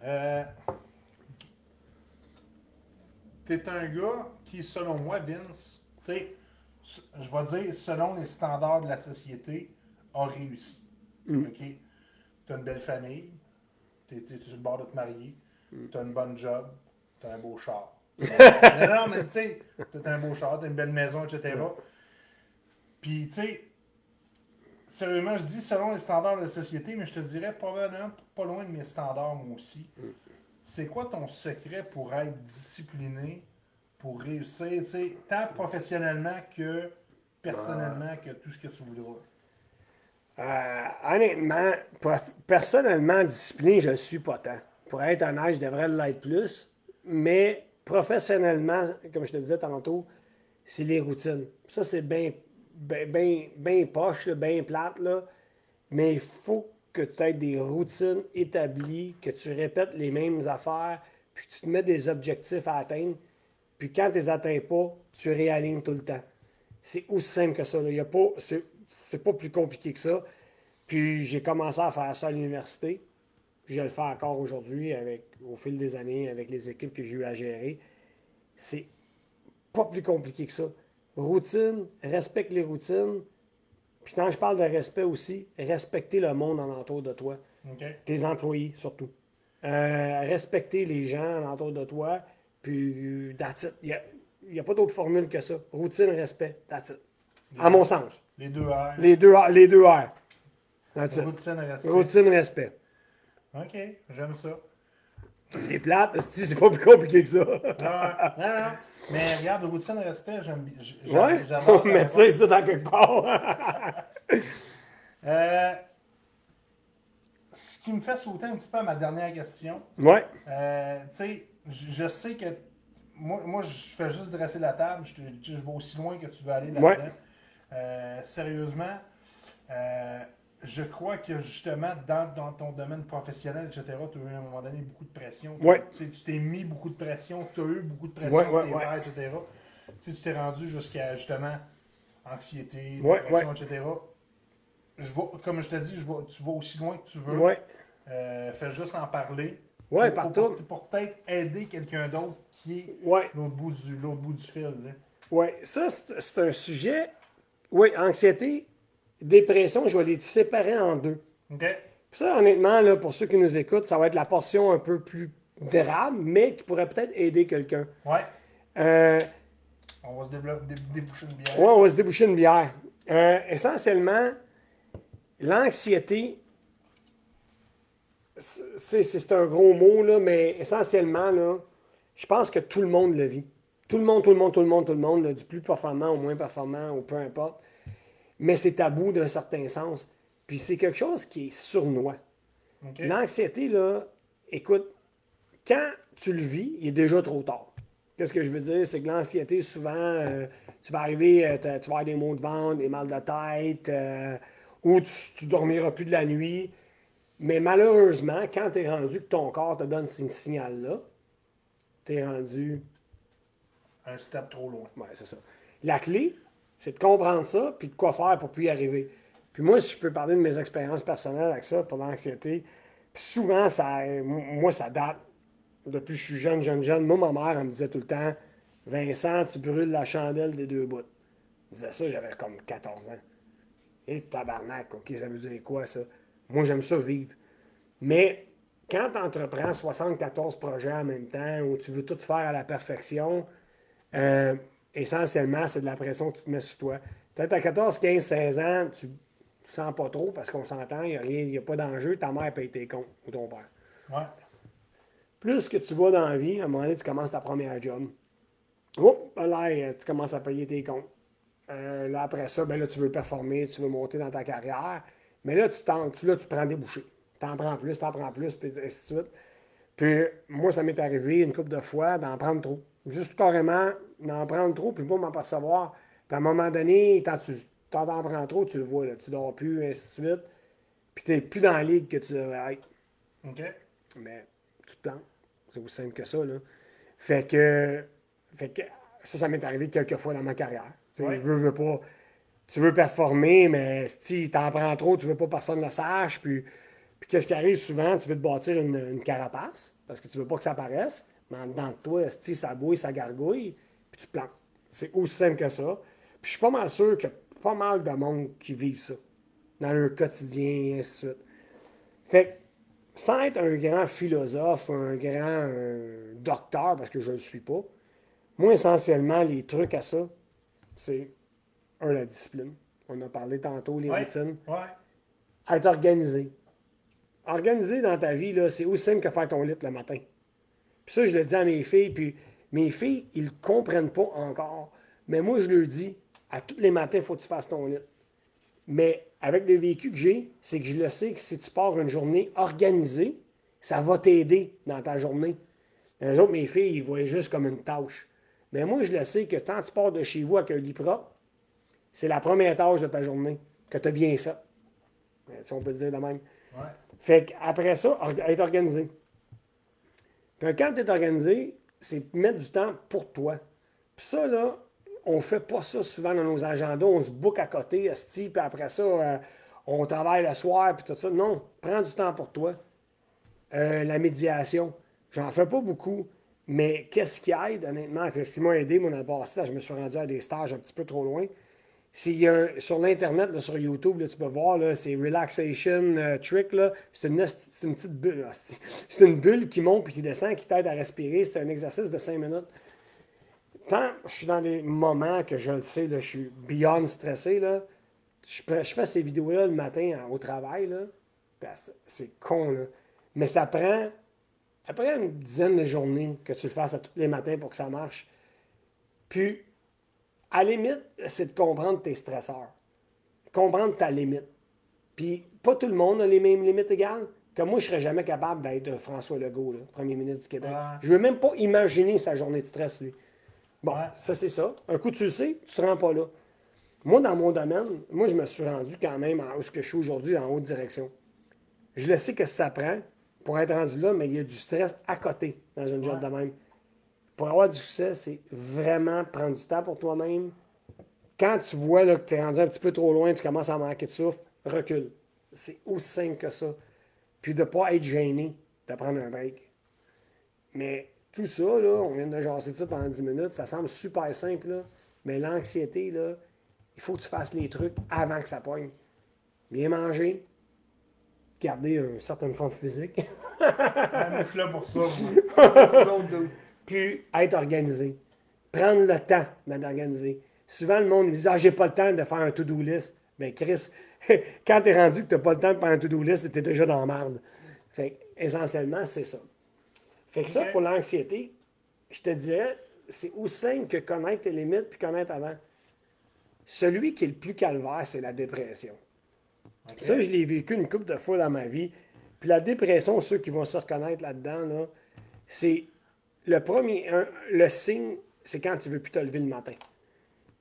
Euh, T'es un gars qui, selon moi, Vince, tu sais, je vais dire, selon les standards de la société, a réussi. OK? T'as une belle famille, t'es t'es sur le bord de te marier, t'as une bonne job, t'as un beau char. (laughs) non, non, mais tu sais, t'as un beau char, t'as une belle maison, etc. Puis, tu sais, sérieusement, je dis selon les standards de la société, mais je te dirais probablement pas loin de mes standards, moi aussi. C'est quoi ton secret pour être discipliné, pour réussir, tant professionnellement que personnellement, que tout ce que tu voudras? Euh, honnêtement, personnellement, discipliné, je ne suis pas tant. Pour être honnête, je devrais l'être plus. Mais professionnellement, comme je te disais tantôt, c'est les routines. Ça, c'est bien poche, bien plate, là. Mais il faut que tu aies des routines établies, que tu répètes les mêmes affaires, puis que tu te mets des objectifs à atteindre. Puis quand tu les atteins pas, tu réalignes tout le temps. C'est aussi simple que ça. là. Il y a pas, c'est, c'est pas plus compliqué que ça. Puis j'ai commencé à faire ça à l'université. Puis je le fais encore aujourd'hui avec, au fil des années avec les équipes que j'ai eu à gérer. C'est pas plus compliqué que ça. Routine, respecte les routines. Puis quand je parle de respect aussi, respecter le monde alentour de toi tes employés surtout. Euh, respecter les gens alentour de toi, puis that's it. Il n'y a, pas d'autre formule que ça. Routine, respect, that's it. À mon sens. Les deux R. Les deux, R- les deux R. That's it. Routine, respect. Routine, respect. OK, j'aime ça. C'est plate, c'est pas plus compliqué que ça. Non, non, non. Mais regarde, routine, respect, j'aime bien. Ouais, on ta met ça ici dans quelque part. (laughs) Euh, ce qui me fait sauter un petit peu à ma dernière question. ouais, Euh, tu sais, je je sais que moi, moi, je fais juste dresser la table. Je, te- je vais aussi loin que tu veux aller là-dedans. Ouais. Euh, sérieusement, euh, je crois que justement, dans, dans ton domaine professionnel, etc., tu as eu à un moment donné beaucoup de pression. Ouais. Tu t'es mis beaucoup de pression, tu as eu beaucoup de pression, Ouais, pairs, etc. Tu sais, tu t'es rendu jusqu'à justement anxiété, dépression, etc. Je vais, comme je te dis, je vais, tu vas aussi loin que tu veux. Euh, fais juste en parler. Ouais, Pour- partout. Pour, pour peut-être aider quelqu'un d'autre qui est Ouais. l'autre bout du, l'autre bout du fil. là. Oui, ça, c'est un sujet. Oui, anxiété, dépression, je vais les séparer en deux. OK? Puis ça, honnêtement, là, pour ceux qui nous écoutent, ça va être la portion un peu plus drame, mais qui pourrait peut-être aider quelqu'un. Ouais. Euh, On va se dé- déboucher une bière. ouais, on va se déboucher une bière. Euh, essentiellement, l'anxiété, c'est un gros mot, là, mais essentiellement, là, je pense que tout le monde le vit. Tout le monde, tout le monde, tout le monde, tout le monde, là, du plus performant au moins performant, ou peu importe. Mais c'est tabou d'un certain sens. Puis c'est quelque chose qui est sournois. L'anxiété, là, écoute, quand tu le vis, il est déjà trop tard. Qu'est-ce que je veux dire? C'est que l'anxiété, souvent, euh, tu vas arriver, euh, tu vas avoir des maux de ventre, des mal de tête, euh, ou tu, tu dormiras plus de la nuit. Mais malheureusement, quand tu es rendu que ton corps te donne ce signal-là, tu es rendu. Un step trop loin. Ouais, c'est ça. La clé, c'est de comprendre ça, puis de quoi faire pour y arriver. Puis moi, si je peux parler de mes expériences personnelles avec ça, pour l'anxiété, puis souvent, ça, moi, ça date depuis que je suis jeune, jeune, jeune. Moi, ma mère, elle me disait tout le temps Vincent, tu brûles la chandelle des deux bouts. Elle me disait ça, j'avais comme 14 ans. Et tabarnak, OK, ça veut dire quoi, ça? Moi, j'aime ça vivre. Mais quand tu entreprends 74 projets en même temps, où tu veux tout faire à la perfection, euh, essentiellement, c'est de la pression que tu te mets sur toi. Peut-être à 14, 15, 16 ans, tu ne sens pas trop parce qu'on s'entend, il n'y a, rien- il y a pas d'enjeu, ta mère paye tes comptes ou ton père. Ouais. Plus que tu vas dans la vie, à un moment donné, tu commences ta première job. Oh, là, tu commences à payer tes comptes. Euh, là, après ça, ben là, tu veux performer, tu veux monter dans ta carrière. Mais là, tu, t'en- tu, là, tu prends des bouchées. Tu en prends plus, tu en prends plus, puis ainsi de suite. Puis moi, ça m'est arrivé une couple de fois d'en prendre trop. Juste carrément d'en prendre trop, puis pas m'en percevoir. Puis à un moment donné, quand tu t'en prends trop, tu le vois, là, tu dors plus, et ainsi de suite. Puis tu n'es plus dans la ligue que tu devrais être. OK. Mais tu te plantes. C'est aussi simple que ça. Là. Fait que, fait que ça, ça m'est arrivé quelques fois dans ma carrière. Tu sais, Ouais. veux, veux pas. Tu veux performer, mais si tu en prends trop, tu veux pas que personne le sache. Puis, puis qu'est-ce qui arrive souvent? Tu veux te bâtir une, carapace parce que tu veux pas que ça paraisse. Mais en dedans de toi, si ça bouille, ça gargouille, puis tu te plantes. C'est aussi simple que ça. Puis je suis pas mal sûr qu'il y a pas mal de monde qui vivent ça dans leur quotidien et ainsi de suite. Fait que, sans être un grand philosophe, un grand docteur, parce que je ne le suis pas, moi, essentiellement, les trucs à ça, c'est, un, la discipline. On a parlé tantôt, les Ouais. routines. Ouais. Être organisé. Organisé dans ta vie, c'est aussi simple que faire ton lit le matin. Puis ça, je le dis à mes filles, puis mes filles, ils ne comprennent pas encore. Mais moi, je leur dis, à tous les matins, il faut que tu fasses ton lit. Mais avec le vécu que j'ai, c'est que je le sais que si tu pars une journée organisée, ça va t'aider dans ta journée. Les autres, mes filles, ils voient juste comme une tâche. Mais moi, je le sais que quand tu pars de chez vous avec un lit propre, c'est la première tâche de ta journée que tu as bien faite. Euh, Si on peut le dire de même. Ouais. Fait qu'après ça, être organisé. Puis quand tu es organisé, c'est mettre du temps pour toi. Puis ça, là, on fait pas ça souvent dans nos agendas. On se book à côté, esti, puis après ça, euh, on travaille le soir, puis tout ça. Non, prends du temps pour toi. Euh, la médiation, j'en fais pas beaucoup, mais qu'est-ce qui aide, honnêtement? Ce qui m'a aidé, mon passé, je me suis rendu à des stages un petit peu trop loin. Y a un- sur l'Internet, sur YouTube, là, tu peux voir, c'est Relaxation euh, Trick. C'est une, une petite bulle. esti. C'est une bulle qui monte puis qui descend, qui t'aide à respirer. C'est un exercice de 5 minutes. Tant je suis dans des moments que je le sais, là, je suis beyond stressé, là, je, je fais ces vidéos-là le matin au travail. Puis c'est- c'est con, là. Mais ça prend après une dizaine de journées que tu le fasses à tous les matins pour que ça marche. Puis, à la limite, c'est de comprendre tes stresseurs. Comprendre ta limite. Puis, pas tout le monde a les mêmes limites égales. Comme moi, je serais jamais capable d'être François Legault, là, premier ministre du Québec. Ouais. Je veux même pas imaginer sa journée de stress, lui. Bon, Ouais. ça, c'est ça. Un coup, tu le sais, tu te rends pas là. Moi, dans mon domaine, moi, je me suis rendu quand même où ce que je suis aujourd'hui, en haute direction. Je le sais que ça prend pour être rendu là, mais il y a du stress à côté dans une job Ouais. de même. Pour avoir du succès, c'est vraiment prendre du temps pour toi-même. Quand tu vois là, que tu es rendu un petit peu trop loin, tu commences à manquer de souffle, recule. C'est aussi simple que ça. Puis de ne pas être gêné de prendre un break. Mais tout ça, là, on vient de jaser ça pendant 10 minutes, ça semble super simple, là. mais l'anxiété, là, il faut que tu fasses les trucs avant que ça pogne. Bien manger, garder une certaine forme physique, (laughs) suis là pour ça. (laughs) puis être organisé. Prendre le temps d'être organisé. Souvent, le monde me dit Ah, j'ai pas le temps de faire un to-do list. Ben, Chris, (laughs) quand tu es rendu que tu n'as pas le temps de faire un to-do list, tu es déjà dans la merde. Fait que, essentiellement, c'est ça. Fait que ça, pour l'anxiété, je te dirais, c'est aussi simple que connaître tes limites puis connaître avant. Celui qui est le plus calvaire, c'est la dépression. Ça, je l'ai vécu une couple de fois dans ma vie. Puis la dépression, ceux qui vont se reconnaître là-dedans, là, c'est le premier, le signe, c'est quand tu veux plus te lever le matin.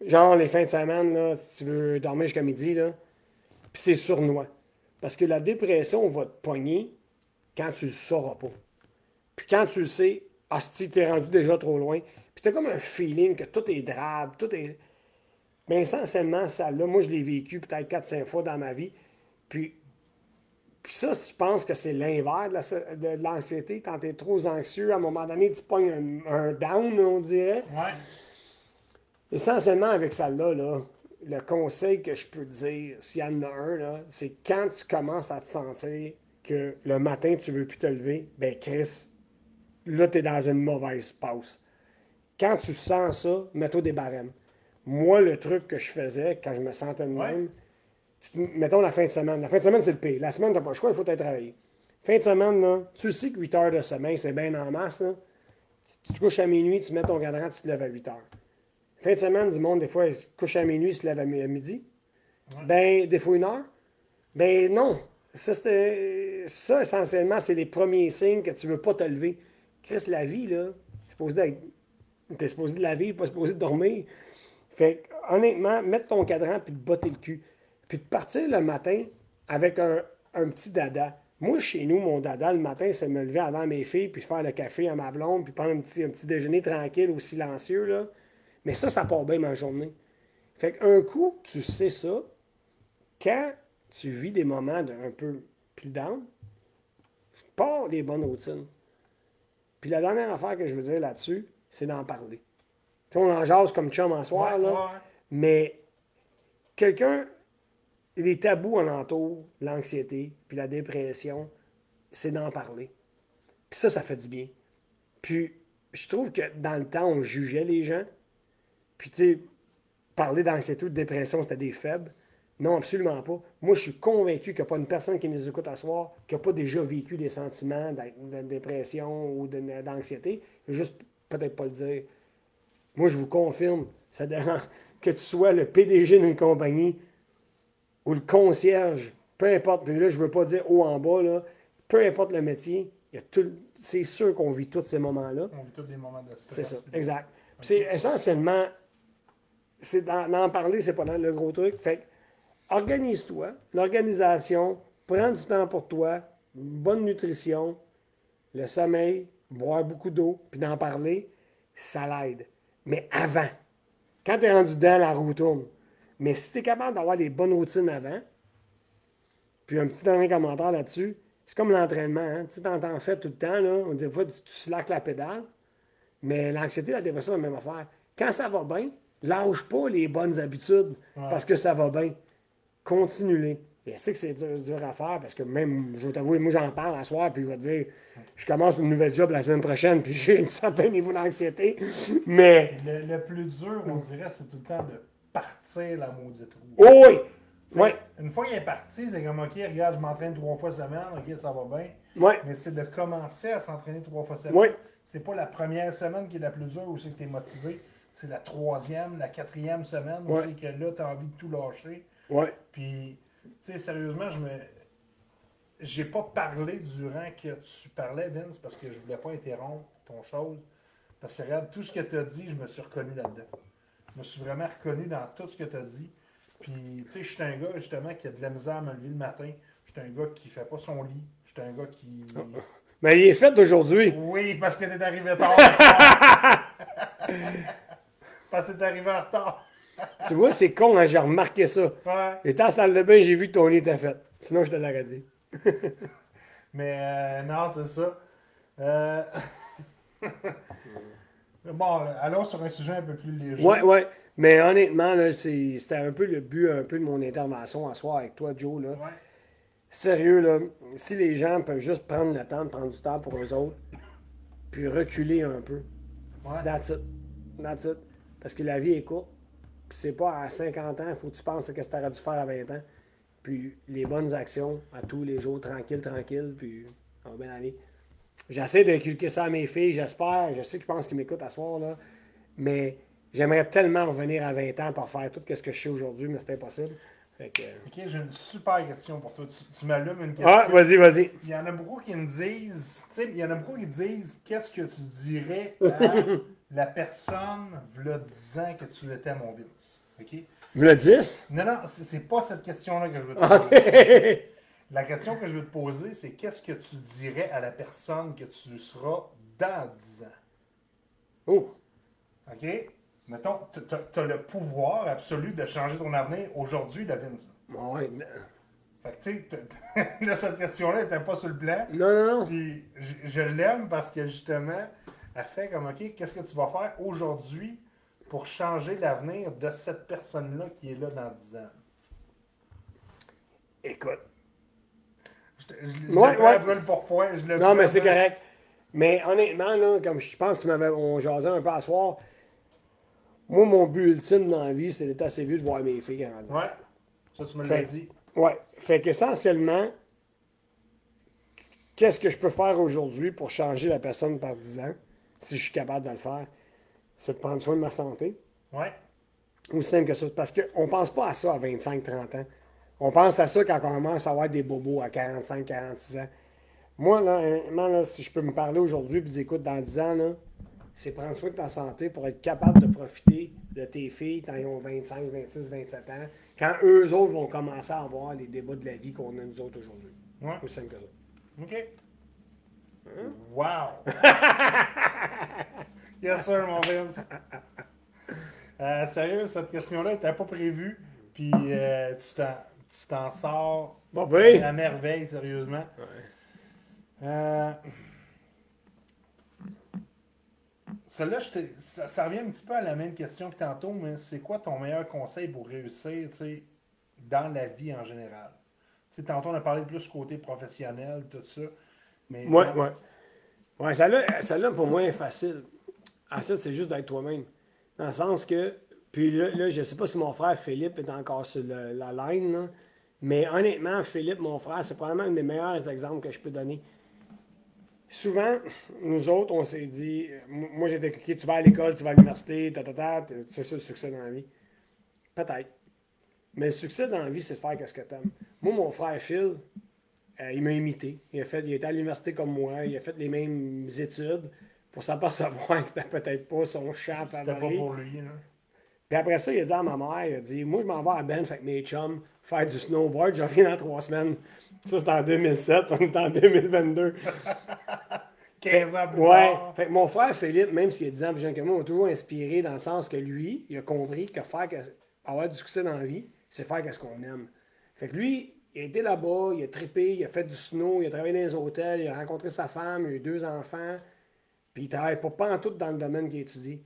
Genre les fins de semaine, là, si tu veux dormir jusqu'à midi, là, puis c'est sournois. Parce que la dépression va te pogner quand tu le sauras pas. Puis quand tu le sais, tu es rendu déjà trop loin, puis tu as comme un feeling que tout est drabe, tout est. Mais essentiellement, ça là, moi je l'ai vécu peut-être 4-5 fois dans ma vie. Puis, puis ça, je pense que c'est l'inverse de la- de, de l'anxiété. Quand tu es trop anxieux, à un moment donné, tu pognes un, un down, on dirait. Ouais. Essentiellement, avec celle-là, là, le conseil que je peux te dire, s'il y en a un, c'est quand tu commences à te sentir que le matin, tu veux plus te lever, ben Chris, là, tu es dans une mauvaise passe. Quand tu sens ça, mets-toi des barèmes. Moi, le truc que je faisais quand je me sentais de même, mettons la fin de semaine. La fin de semaine, c'est le pire. La semaine, tu n'as pas le choix, il faut être travailler. Fin de semaine, là, tu sais que 8 heures de sommeil, c'est bien en masse. Là. Tu, tu te couches à minuit, tu mets ton cadran, tu te lèves à 8 heures. Fin de semaine, du monde, des fois, ils se couchent à minuit, ils se lèvent à mi- à midi. Ben, des fois une heure. Ben non. Ça, ça, essentiellement, c'est les premiers signes que tu veux pas te lever. Chris, la vie, là, c'est supposé. T'es supposé de la vivre, pas supposé de dormir. Fait honnêtement, mettre ton cadran puis te botter le cul. Puis de partir le matin avec un, un petit dada. Moi, chez nous, mon dada, le matin, c'est me lever avant mes filles, puis faire le café à ma blonde, puis prendre un petit, un petit déjeuner tranquille ou silencieux, là. Mais ça, ça part bien ma journée. Fait qu'un coup, tu sais ça, quand tu vis des moments de un peu plus down, pars les bonnes routines. Puis la dernière affaire que je veux dire là-dessus, c'est d'en parler. Tu sais, on en jase comme chum en soir, Ouais, là, ouais. mais quelqu'un, les tabous alentour, l'anxiété, puis la dépression, c'est d'en parler. Puis ça, ça fait du bien. Puis je trouve que dans le temps, on jugeait les gens. Puis tu sais, parler d'anxiété ou de dépression, c'était des faibles. Non, absolument pas. Moi, je suis convaincu qu'il n'y a pas une personne qui nous écoute à soir qui n'a pas déjà vécu des sentiments de, de dépression ou d'anxiété. Juste peut-être pas le dire. Moi, je vous confirme, ça dérange (laughs) que tu sois le PDG d'une compagnie ou le concierge, peu importe, puis là, je veux pas dire haut en bas, là, peu importe le métier, il y a tout, c'est sûr qu'on vit tous ces moments-là. On vit tous des moments de stress. C'est ça, exact. C'est essentiellement, c'est d'en parler, c'est pas dans le gros truc. Fait organise-toi, l'organisation, prends du temps pour toi, une bonne nutrition, le sommeil, boire beaucoup d'eau, puis d'en parler, ça l'aide. Mais avant, quand tu es rendu dedans, la roue tourne. Mais si tu es capable d'avoir des bonnes routines avant, puis un petit dernier commentaire là-dessus, c'est comme l'entraînement. Hein? Tu t'en t'en fais tout le temps, là. On dit fois, tu, tu slackes la pédale. Mais l'anxiété, la dépression, c'est la même affaire. Quand ça va bien, lâche pas les bonnes habitudes parce que ça va bien. Continue-les. Je sais que c'est dur, dur à faire parce que même, je vais t'avouer, moi j'en parle à soir, puis je vais te dire, je commence une nouvelle job la semaine prochaine, puis (laughs) j'ai un certain niveau d'anxiété. Mais, Le, le plus dur, on dirait, c'est tout le temps de partir la maudite roue. oh oui! T'sais, Une fois qu'il est parti, c'est comme, OK, regarde, je m'entraîne trois fois semaine, OK, ça va bien. oui, Mais c'est de commencer à s'entraîner trois fois semaine. oui. C'est pas la première semaine qui est la plus dure où c'est que tu es motivé. C'est la troisième, la quatrième semaine où Ouais. c'est que là, tu as envie de tout lâcher. Oui, Puis, tu sais, sérieusement, je me. J'ai pas parlé durant que tu parlais, Vince, parce que je voulais pas interrompre ton chose. Parce que regarde, tout ce que tu as dit, je me suis reconnu là-dedans. Je me suis vraiment reconnu dans tout ce que tu as dit. Puis, tu sais, je suis un gars, justement, qui a de la misère à me lever le matin. Je suis un gars qui fait pas son lit. Je suis un gars qui. Mais il est fait d'aujourd'hui. Oui, parce que t'es arrivé tard. (laughs) parce que t'es arrivé en retard. Tu vois, c'est con, hein, j'ai remarqué ça. Ouais. J'étais en salle de bain, j'ai vu que ton lit était fait. Sinon, je te l'aurais dit. (laughs) Mais euh, non, c'est ça. Euh, (laughs) bon, allons sur un sujet un peu plus léger. Ouais, ouais. Mais honnêtement, c'était un peu le but un peu de mon intervention à soir avec toi, Joe. Là. Ouais. Sérieux, là, si les gens peuvent juste prendre le temps de prendre du temps pour eux autres, puis reculer un peu. Ouais. That's it. That's it. Parce que la vie est courte. Puis c'est pas à 50 ans, il faut que tu penses à ce que tu aurais dû faire à 20 ans. Puis les bonnes actions à tous les jours, tranquille, tranquille, puis ça va bien aller. J'essaie d'inculquer ça à mes filles, j'espère. Je sais qu'ils pensent qu'ils m'écoutent à soir, là. Mais j'aimerais tellement revenir à 20 ans pour faire tout ce que je sais aujourd'hui, mais c'est impossible. Fait que... Ok, j'ai une super question pour toi. Tu, tu m'allumes une question. Ah, vas-y, vas-y. Il y en a beaucoup qui me disent, tu sais, il y en a beaucoup qui disent, qu'est-ce que tu dirais à (laughs) la personne, v'là 10 ans que tu étais mon Vince. OK? Le 10? Non, non, c'est pas cette question-là que je veux te poser. La question que je veux te poser, c'est qu'est-ce que tu dirais à la personne que tu seras dans 10 ans? oh. OK? Mettons, tu as le pouvoir absolu de changer ton avenir aujourd'hui, la Vince. Ouais. Fait que, tu sais, (laughs) là, cette question-là n'était pas sur le plan. Non, non, non. Puis je, je l'aime parce que justement, elle fait comme, OK, qu'est-ce que tu vas faire aujourd'hui pour changer l'avenir de cette personne-là qui est là dans 10 ans? Écoute. Je, je, je Ouais, ouais. Je le Non, mais c'est correct. Mais honnêtement, là, comme je pense que tu m'avais, on jasait un peu à soir, moi, mon but ultime dans la vie, c'est d'être assez vieux de voir mes filles grandir. Ouais, ça tu me l'as dit. Ouais. Fait qu'essentiellement, qu'est-ce que je peux faire aujourd'hui pour changer la personne par 10 ans, si je suis capable de le faire, c'est de prendre soin de ma santé. Ouais, Aussi simple que ça. Parce qu'on ne pense pas à ça à 25-30 ans. On pense à ça quand on commence à avoir des bobos à 45, 46 ans. Moi, là, honnêtement, là, si je peux me parler aujourd'hui et dire, écoute, dans 10 ans, là, c'est prendre soin de ta santé pour être capable de profiter de tes filles quand ils ont 25, 26, 27 ans, quand eux autres vont commencer à avoir les débats de la vie qu'on a nous autres aujourd'hui. Ouais. Aussi simple que ça. OK. Wow! (laughs) yes, sir, mon Vince. Euh, sérieux, cette question-là n'était pas prévue. Puis euh, tu t'en- tu t'en sors Bon, ben. à merveille, sérieusement. Euh, Celle-là, ça, ça revient un petit peu à la même question que tantôt, mais c'est quoi ton meilleur conseil pour réussir tu sais, dans la vie en général? Tu sais, tantôt, on a parlé plus côté professionnel, tout ça. Mais Ouais, ouais. Ouais, celle-là, celle-là, pour moi, est facile. Ah, ça, c'est juste d'être toi-même. Dans le sens que, puis là, là, je sais pas si mon frère Philippe est encore sur le- la ligne, là, mais honnêtement, Philippe, mon frère, c'est probablement un des meilleurs exemples que je peux donner. Souvent, nous autres, on s'est dit, moi j'étais OK, tu vas à l'école, tu vas à l'université, ta, ta, ta, c'est ça le succès dans la vie. Peut-être. Mais le succès dans la vie, c'est de faire ce que tu aimes. Moi, mon frère Phil, euh, il m'a imité. Il, a fait, il était à l'université comme moi. Il a fait les mêmes études pour s'apercevoir (laughs) que c'était peut-être pas son champ C'était pas favori. pour lui. Là. Puis après ça, il a dit à ma mère, il a dit, moi, je m'en vais à Ben avec mes chums faire du snowboard. Je reviens dans trois semaines. Ça, c'était en 2007. On est en 2022. 15 (laughs) ans plus Ouais. tard. Fait que mon frère Philippe, même s'il est 10 ans plus jeune que moi, m'a toujours inspiré dans le sens que lui, il a compris que faire que- avoir du succès dans la vie, c'est faire ce qu'on aime. Fait que lui, il a été là-bas, il a trippé, il a fait du snow, il a travaillé dans les hôtels, il a rencontré sa femme, il a eu deux enfants, puis il travaille pas, pas en tout dans le domaine qu'il étudie.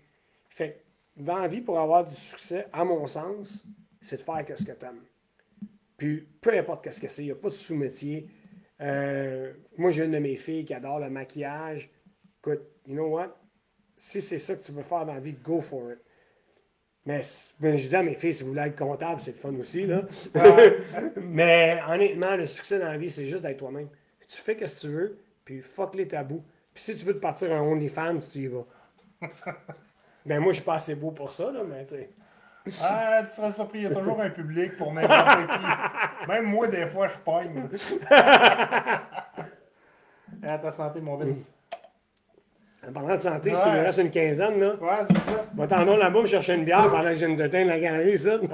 Fait que dans la vie, pour avoir du succès, à mon sens, c'est de faire ce que tu aimes. Puis peu importe qu'est-ce que c'est, il n'y a pas de sous-métier. Euh, moi, j'ai une de mes filles qui adore le maquillage. Écoute, you know what? Si c'est ça que tu veux faire dans la vie, go for it. Mais, mais je dis à mes filles, si vous voulez être comptable, c'est le fun aussi, là. (laughs) mais honnêtement, le succès dans la vie, c'est juste d'être toi-même. Tu fais ce que tu veux, puis fuck les tabous. Puis si tu veux te partir un OnlyFans, tu y vas. (laughs) ben moi, je suis pas assez beau pour ça, là, mais tu sais. Ah, tu seras surpris, il y a toujours un public pour n'importe qui. Même moi, des fois, je pogne. (laughs) à ta santé, mon Vince. En parlant de santé, Ouais. s'il me reste une quinzaine, là, Ouais, c'est ça. va t'en là-bas me chercher une bière pendant que je viens de teindre la galerie, ça. Monde,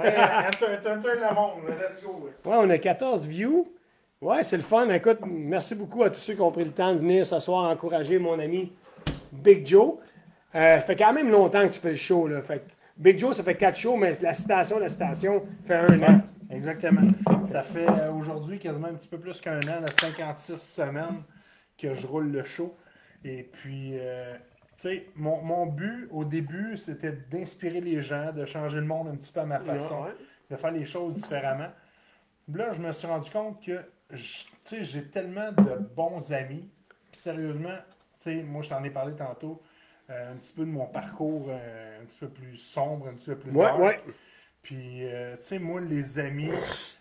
let's go. Ouais, on a 14 views. Ouais, c'est le fun. Écoute, merci beaucoup à tous ceux qui ont pris le temps de venir ce soir encourager mon ami Big Joe. Euh, ça fait quand même longtemps que tu fais le show. Là. Fait Big Joe, ça fait 4 shows, mais la citation, la citation fait un an. Exactement. Ça fait euh, aujourd'hui quasiment un petit peu plus qu'un an, là, 56 semaines que je roule le show. Et puis, euh, tu sais, mon, mon but au début, c'était d'inspirer les gens, de changer le monde un petit peu à ma façon, Ouais. de faire les choses différemment. Là, je me suis rendu compte que tu sais, j'ai tellement de bons amis. Puis sérieusement, tu sais, moi, je t'en ai parlé tantôt, euh, un petit peu de mon parcours euh, un petit peu plus sombre, un petit peu plus Ouais, dark. ouais. Puis, euh, tu sais, moi, les amis,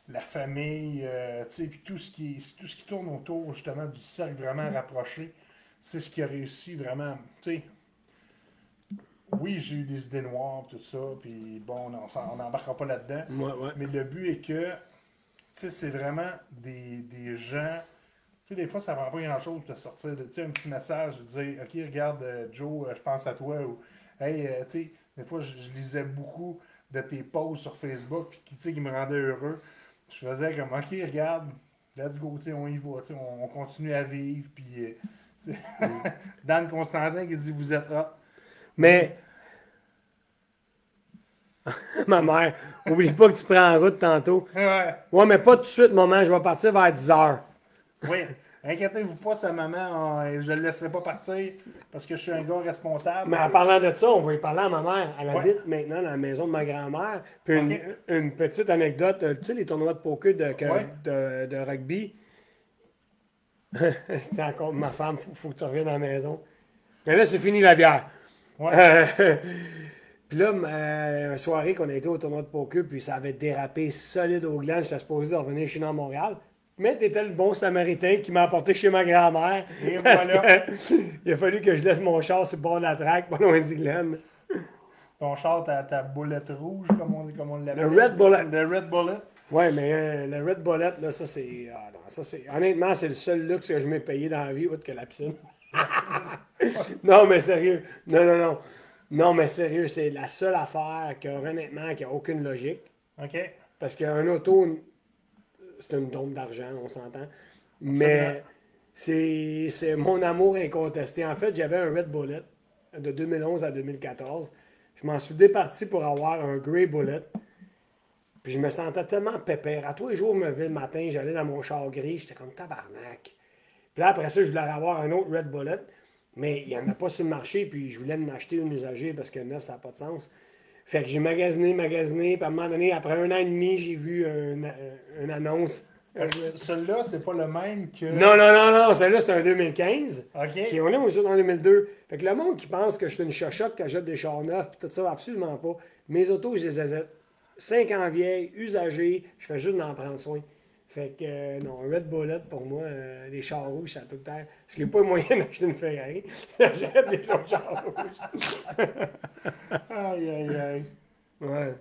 la famille, tu sais, puis tout ce, qui, tout ce qui tourne autour, justement, du cercle vraiment rapproché, c'est ce qui a réussi vraiment, tu sais. Oui, j'ai eu des idées noires, tout ça, puis bon, on n'embarquera pas là-dedans. Ouais, ouais. Mais le but est que, tu sais, c'est vraiment des, des gens. Tu sais, des fois, ça ne prend pas grand-chose de sortir de, tu sais, un petit message, de dire, OK, regarde, euh, Joe, euh, je pense à toi, ou, hey, euh, tu sais, des fois, je, je lisais beaucoup de tes posts sur Facebook, puis qui, tu sais, qui me rendaient heureux. Je faisais comme, OK, regarde, let's go, tu sais, on y va, tu sais, on, on continue à vivre, puis. (laughs) c'est- Dan Constantin qui dit, vous êtes hot. Mais. (laughs) Ma mère, oublie pas que tu prends en route tantôt. Ouais. Ouais, mais pas tout de suite, maman, je vais partir vers 10 heures. Oui, inquiétez-vous pas, sa maman, euh, je ne le laisserai pas partir parce que je suis un gars responsable. Mais en parlant de ça, on va y parler à ma mère. Elle Ouais. habite maintenant dans la maison de ma grand-mère. Puis une, petite anecdote, euh, tu sais, les tournois de poker de, que- Ouais. de, de rugby? (laughs) c'est encore ma femme, faut, faut que tu reviennes à la maison. Mais là, c'est fini la bière. Ouais. Euh, (laughs) puis là, ma- une soirée qu'on a été au tournoi de poker, puis ça avait dérapé solide au gland. J'étais supposé de revenir chez nous à Montréal. Mais t'étais le bon samaritain qui m'a apporté chez ma grand-mère. Et (laughs) voilà. que (laughs) il a fallu que je laisse mon char sur le bord de la traque, pas loin du Glen. Ton char, ta, ta boulette rouge, comme on, comme on l'appelle. Le Red Bullet. Le Red Bullet. Ouais, mais euh, le Red Bullet, là, ça c'est. Ah non, ça c'est. Honnêtement, c'est le seul luxe que je m'ai payé dans la vie, autre que la piscine. (laughs) non, mais sérieux. Non, non, non. Non, mais sérieux, c'est la seule affaire que, honnêtement, qui a aucune logique. OK. Parce qu'un auto, c'est une dompe d'argent, on s'entend. Mais c'est c'est mon amour incontesté. En fait, j'avais un Red Bullet de 2011 à 2014. Je m'en suis départi pour avoir un Grey Bullet. Puis je me sentais tellement pépère. À tous les jours, je me levais le matin, j'allais dans mon char gris, j'étais comme tabarnak. Puis là, après ça, je voulais avoir un autre Red Bullet. Mais il n'y en a pas sur le marché, puis je voulais m'acheter une usager parce que neuf, ça n'a pas de sens. Fait que j'ai magasiné, magasiné, puis à un moment donné, après un an et demi, j'ai vu un- un- une annonce. Celui-là, c'est pas le même que. Non, non, non, non, celui-là, c'est un 2015. OK. Puis on est aussi en 2002. Fait que le monde qui pense que je suis une chochotte, que j'achète des chars neufs, puis tout ça, absolument pas. Mes autos, je les ai 5 ans vieilles, usagées, je fais juste d'en prendre soin. Fait que, euh, non, un Red Bullet, pour moi, euh, les chars rouges, ça a tout le temps. Parce qu'il n'y a pas moyen (laughs) d'acheter une Ferrari. (laughs) J'achète des autres chars rouges. (laughs) Aïe, aïe, aïe. Ouais.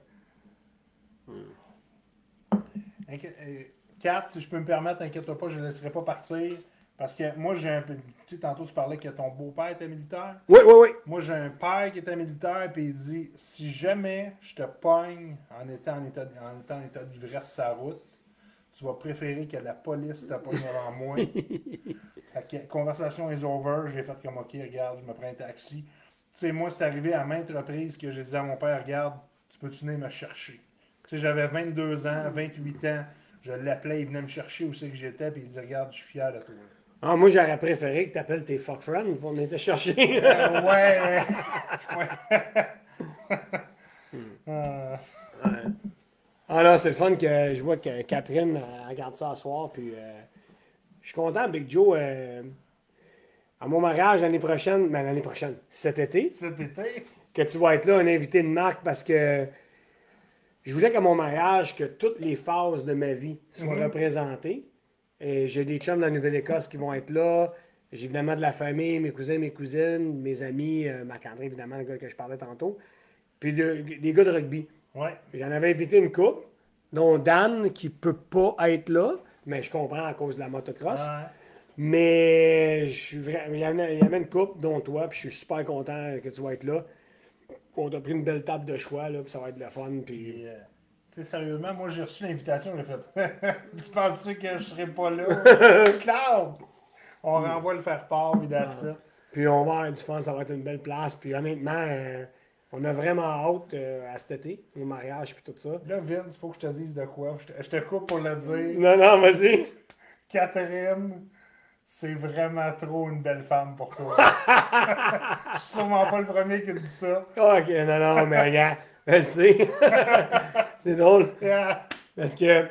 Inquiète- euh, Kat, si je peux me permettre, inquiète-toi pas, je ne laisserai pas partir. Parce que moi, j'ai un peu. Tu sais, tantôt, tu parlais que ton beau-père était militaire. Oui, oui, oui. Moi, j'ai un père qui était militaire, puis il dit si jamais je te pogne en étant en état, en état d'ivresse la route, tu vas préférer que la police te pogne devant moi. (laughs) Fait que, conversation is over. J'ai fait comme ok, regarde, je me prends un taxi. Tu sais, moi, c'est arrivé à maintes reprises que j'ai dit à mon père regarde, tu peux-tu venir me chercher? Tu sais, j'avais 22 ans, 28 ans. Je l'appelais, il venait me chercher où c'est que j'étais, puis il dit regarde, je suis fier de toi. Ah, moi, j'aurais préféré que tu appelles tes fuck friends pour venir te chercher. (laughs) (laughs) Euh, ouais. ouais. Euh, Ah là, c'est le fun que je vois que Catherine elle regarde ça ce soir. Puis euh, je suis content, Big Joe. euh, à mon mariage l'année prochaine, ben l'année prochaine, cet été, cet été. que tu vas être là, un invité de marque, parce que je voulais qu'à mon mariage, que toutes les phases de ma vie soient Mhm. représentées. Et j'ai des chums de la Nouvelle-Écosse qui vont être là. J'ai évidemment de la famille, mes cousins, mes cousines, mes amis, euh, Marc-André, évidemment, le gars que je parlais tantôt. Puis de- des gars de rugby. Ouais. J'en avais invité une couple, dont Dan qui peut pas être là, mais je comprends à cause de la motocross. Ouais. Mais je suis vra- il y, en a, il y en a une couple, dont toi, puis je suis super content que tu vas être là. On t'a pris une belle table de choix, là, puis ça va être le fun. Puis... Sais, sérieusement, moi, j'ai reçu l'invitation, j'ai fait (laughs) Tu penses que je serai pas là? (laughs) Claude On renvoie le faire part, puis that's it. puis on va avoir du fun, ça va être une belle place. Puis honnêtement, euh, on a vraiment hâte euh, à cet été, au mariage, puis tout ça. Là, Vince, il faut que je te dise de quoi. Je te, je te coupe pour le dire. Non, non, vas-y. Catherine, c'est vraiment trop une belle femme pour toi. je suis sûrement pas le premier qui dit ça. Ok, non, non, mais regarde, elle sait. (laughs) C'est drôle. Yeah. Parce que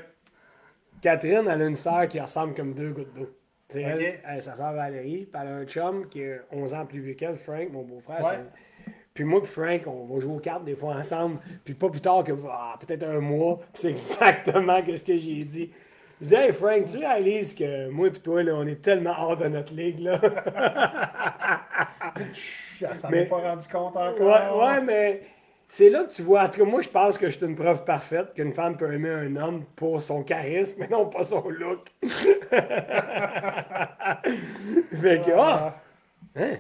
Catherine, elle a une sœur qui ressemble comme deux gouttes d'eau. Tu sais, Ok. Elle, elle, sa sœur Valérie, puis elle a un chum qui est 11 ans plus vieux qu'elle, Frank, mon beau-frère. Ouais. Puis moi et Frank, on va jouer aux cartes des fois ensemble. Puis pas plus tard que ah, peut-être un mois. Puis c'est (laughs) exactement ce que j'ai dit. Je dis, hey Frank, tu réalises que moi et toi, là, on est tellement hors de notre ligue, là. (laughs) Elle s'en est pas rendu compte encore. Ouais, ouais, mais c'est là que tu vois. En tout cas, moi, je pense que je suis une preuve parfaite qu'une femme peut aimer un homme pour son charisme, mais non pas son look. (laughs) fait que, ah! Hein?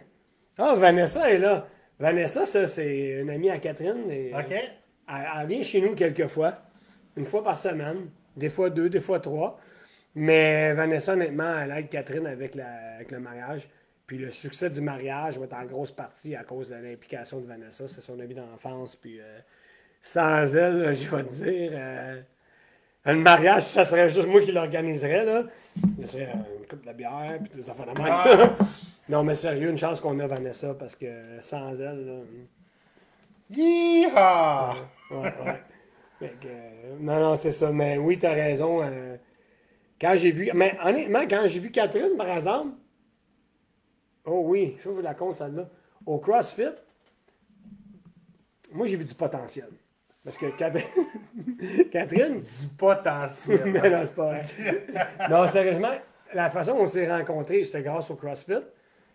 Ah, Vanessa est là. Vanessa, ça, c'est une amie à Catherine. et, euh, OK. elle, elle vient chez nous quelques fois, une fois par semaine, des fois deux, des fois trois. Mais Vanessa, honnêtement, elle aide Catherine avec, la- avec le mariage. Puis le succès du mariage va être en grosse partie à cause de l'implication de Vanessa. C'est son amie d'enfance. Puis euh, sans elle, je vais te dire, euh, le mariage, ça serait juste moi qui l'organiserais. Là. Serait euh, une coupe de bière, puis des affaires de même. (laughs) Non, mais sérieux, une chance qu'on a Vanessa parce que sans elle, là, Yeehaw! Ouais, ouais. Fait que, euh, non, non, c'est ça. Mais oui, t'as raison. euh, quand j'ai vu. Mais honnêtement, quand j'ai vu Catherine, par exemple. Oh oui, je vous la compte, celle-là. Au CrossFit, moi, j'ai vu du potentiel. Parce que Catherine. (laughs) Catherine. Du potentiel. (laughs) Mais non, c'est pas vrai. Non, sérieusement, la façon dont on s'est rencontrés, c'était grâce au CrossFit.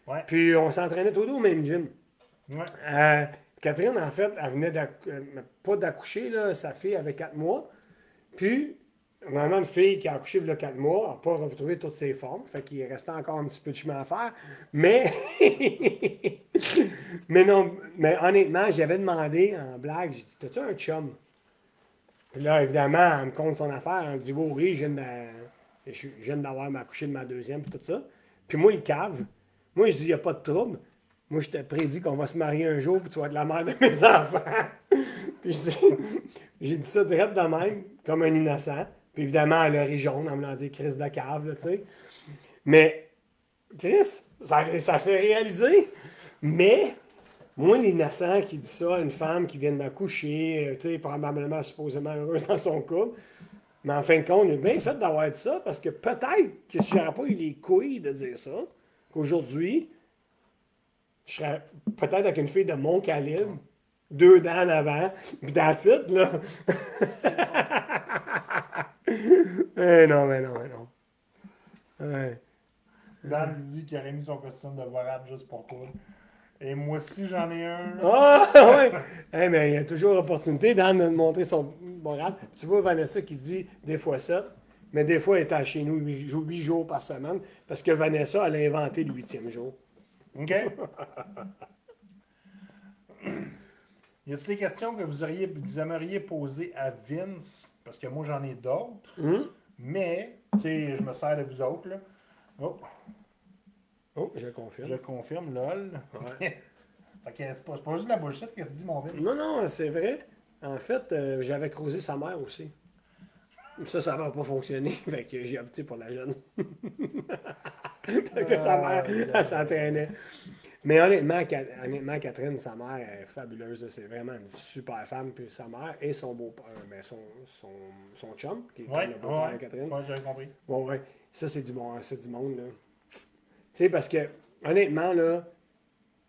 Ouais. Puis on s'entraînait tous deux au même gym. Ouais. Euh, Catherine, en fait, elle venait euh, pas d'accoucher, sa fille avait quatre mois. Puis, a une fille qui a accouché il y a 4 mois, n'a pas retrouvé toutes ses formes, fait qu'il restait encore un petit peu de chemin à faire. Mais, (laughs) mais non, mais honnêtement, j'avais demandé en blague, j'ai dit, t'as-tu un chum? Puis là, évidemment, elle me compte son affaire, elle me dit, oui, oui, je viens d'avoir ma couché de ma deuxième, puis tout ça. Puis moi, il cave. Moi, je dis, il n'y a pas de trouble. Moi, je te prédis qu'on va se marier un jour, puis tu vas être la mère de mes (laughs) enfants. puis (laughs) j'ai dit ça direct de même, comme un innocent. Puis évidemment, elle a ri jaune, en me dit Chris de cave, tu sais. Mais, Chris, ça, ça s'est réalisé. Mais, moi, l'innocent qui dit ça à une femme qui vient d'accoucher, euh, tu sais, probablement supposément heureuse dans son couple, mais en fin de compte, il est bien fait d'avoir dit ça, parce que peut-être que si j'aurais pas eu les couilles de dire ça, qu'aujourd'hui, je serais peut-être avec une fille de mon calibre, deux dents en avant, puis that's it, là. (laughs) eh non, mais non, mais non. Ouais. Dan il dit qu'il aurait mis son costume de Borat juste pour toi. Et moi aussi, j'en ai un. Ah, (laughs) ouais! Eh, mais il y a toujours l'opportunité Dan de montrer son rap. Tu vois Vanessa qui dit des fois ça, mais des fois elle est à chez nous huit jours, huit jours par semaine, parce que Vanessa, elle a inventé le huitième jour. OK? (coughs) y a-t-il des questions que vous, auriez, vous aimeriez poser à Vince? Parce que moi, j'en ai d'autres. Hum? Mais, tu sais, je me sers de vous autres, là. Oh, Oh, je confirme. je confirme, lol. Ouais. (laughs) fait que c'est pas, c'est pas juste de la bullshit que tu dis, mon Vince. Non, non, c'est vrai. En fait, euh, j'avais creusé sa mère aussi. Ça, ça va pas fonctionner. (laughs) Fait que j'ai opté pour la jeune. (laughs) Parce que sa mère, elle s'entraînait. Mais honnêtement, honnêtement, Catherine, sa mère est fabuleuse. C'est vraiment une super femme. Puis sa mère et son beau-père, mais son, son, son chum, qui est Ouais, le beau-père ouais, de Catherine. ouais, j'avais compris. Ouais, ouais. Ça, c'est du, bon, du monde, là. Tu sais, parce que, honnêtement, là,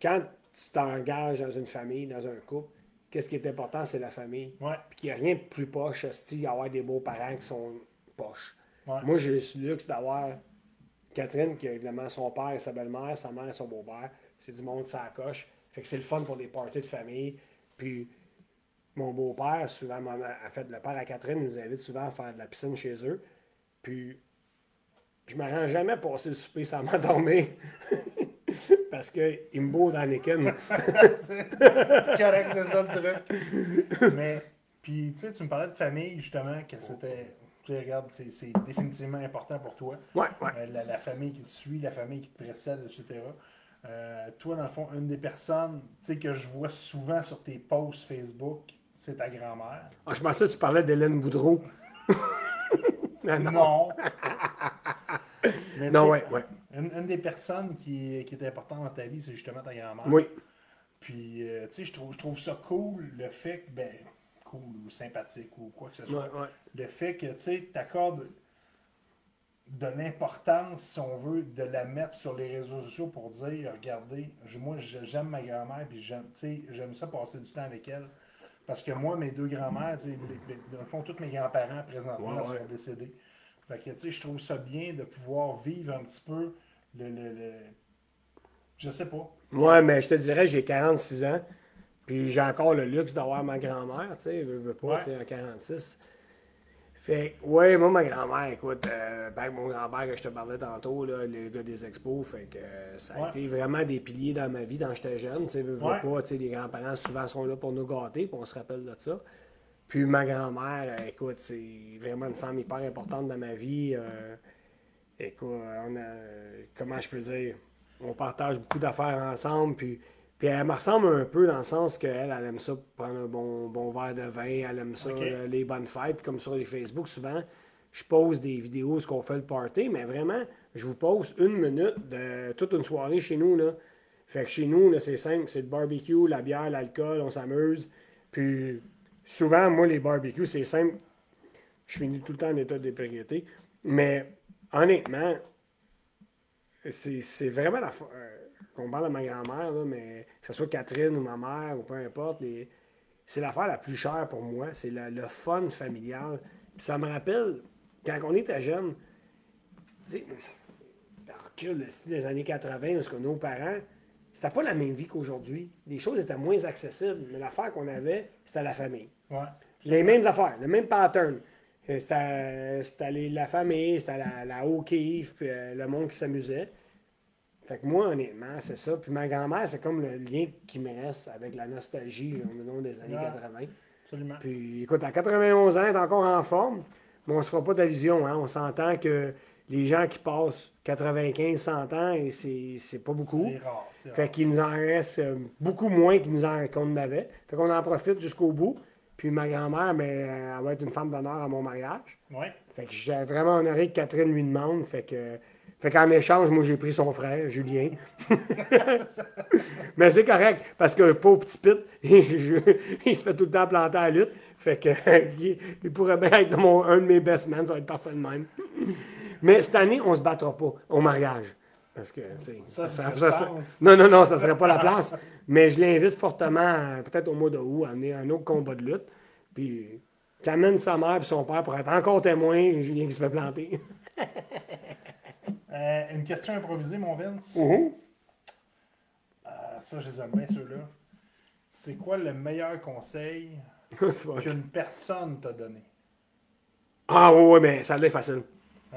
quand tu t'engages dans une famille, dans un couple, qu'est-ce qui est important, c'est la famille. Ouais, Puis qu'il n'y a rien de plus poche, hostie, avoir des beaux-parents qui sont poches. ouais. Moi, j'ai eu ce luxe d'avoir Catherine, qui a évidemment son père et sa belle-mère, sa mère et son beau-père. C'est du monde, ça coche. Fait que c'est le fun pour les parties de famille. Puis mon beau-père, souvent, a fait le père à Catherine, nous invite souvent à faire de la piscine chez eux. Puis je me rends jamais passer le souper sans (laughs) m'endormir. Parce qu'il me beau dans (laughs) les cannes. C'est correct, c'est ça le truc. Mais, puis, tu sais, tu me parlais de famille, justement, que c'était. Tu sais, regarde, c'est définitivement important pour toi. Ouais, ouais. Euh, la, la famille qui te suit, la famille qui te précède, etc. Euh, toi, dans le fond, une des personnes que je vois souvent sur tes posts Facebook, c'est ta grand-mère. Ah, je pensais que tu parlais d'Hélène Boudreau. (laughs) non, non. Non. (laughs) Mais Non, ouais, ouais. Une, une des personnes qui, qui est importante dans ta vie, c'est justement ta grand-mère. Oui. Puis, euh, tu sais, je trouve, je trouve ça cool, le fait que, ben, cool ou sympathique ou quoi que ce soit. Ouais, ouais. Le fait que, tu sais, t'accordes de l'importance, si on veut, de la mettre sur les réseaux sociaux pour dire, regardez, moi, j'aime ma grand-mère, puis j'aime, ça passer du temps avec elle. Parce que moi, mes deux grands-mères, tu dans le fond, tous mes grands-parents présentement ouais. sont décédés. Fait que, tu sais, je trouve ça bien de pouvoir vivre un petit peu le, le, le- je sais pas. Ouais, mais je te dirais, j'ai 46 ans. Puis j'ai encore le luxe d'avoir ma grand-mère, tu sais, veux, veux pas, Ouais. tu sais, à 46. Fait que, ouais, moi, ma grand-mère, écoute, euh, ben, mon grand-père que je te parlais tantôt, là, le gars des expos, fait que euh, ça a Ouais. été vraiment des piliers dans ma vie quand j'étais jeune, tu sais, veux, veux Ouais. pas, tu sais, les grands-parents souvent sont là pour nous gâter, puis on se rappelle de ça. Puis ma grand-mère, euh, écoute, c'est vraiment une femme hyper importante dans ma vie. euh, écoute, on a, comment je peux dire, on partage beaucoup d'affaires ensemble, puis, puis elle me ressemble un peu dans le sens qu'elle, elle aime ça prendre un bon, bon verre de vin, elle aime ça, euh, les bonnes fêtes, puis comme sur les Facebook, souvent, je pose des vidéos où qu'on fait le party, mais vraiment, je vous pose une minute de toute une soirée chez nous, là. Fait que chez nous, c'est simple, c'est le barbecue, la bière, l'alcool, on s'amuse, puis souvent, moi, les barbecues, c'est simple, je finis tout le temps en état d'ébriété, mais honnêtement, c'est vraiment la. euh, qu'on parle de ma grand-mère, mais que ce soit Catherine ou ma mère ou peu importe, les- c'est l'affaire la plus chère pour moi. C'est le, fun familial. Puis ça me rappelle, quand on était jeune, tu sais, dans le des années 80, où ce que nos parents, c'était pas la même vie qu'aujourd'hui. Les choses étaient moins accessibles, mais l'affaire qu'on avait, c'était la famille. Ouais. Les mêmes affaires, le même pattern. Euh, C'était la famille, c'était la, la kiff, puis euh, le monde qui s'amusait. Fait que moi, honnêtement, c'est ça. Puis ma grand-mère, c'est comme le lien qui me reste avec la nostalgie là, au long des années Ouais. 80. Absolument. Puis écoute, à 91 ans, elle est encore en forme, mais on ne se fera pas d'allusion. Hein? On s'entend que les gens qui passent 95, 100 ans, et c'est pas beaucoup. C'est rare. Fait qu'il nous en reste euh, beaucoup moins qu'il nous en, qu'on en avait. Fait qu'on en profite jusqu'au bout. Puis ma grand-mère, mais, euh, elle va être une femme d'honneur à mon mariage. Ouais. Fait que j'ai vraiment honoré que Catherine lui demande. Fait que. Fait qu'en échange, moi, j'ai pris son frère, Julien. (laughs) Mais c'est correct, parce que pauvre petit pit, (laughs) il, se fait tout le temps planter à la lutte. Fait que (laughs) il, il pourrait bien être mon- un de mes best men, ça va être parfait de même. Mais cette année, on se battra pas au mariage. Parce que, Ça, ça- ça- non, non, non, ça serait pas la place. Mais je l'invite fortement, euh, peut-être au mois de août, à amener un autre combat de lutte. Puis, qui amène sa mère et son père pour être encore témoin, Julien qui se fait planter. (laughs) Euh, une question improvisée, mon Vince. Mhm. Euh, ça, je les aime bien, ceux-là. C'est quoi le meilleur conseil (laughs) qu'une personne t'a donné? Ah ouais, ouais, mais ça l'est facile.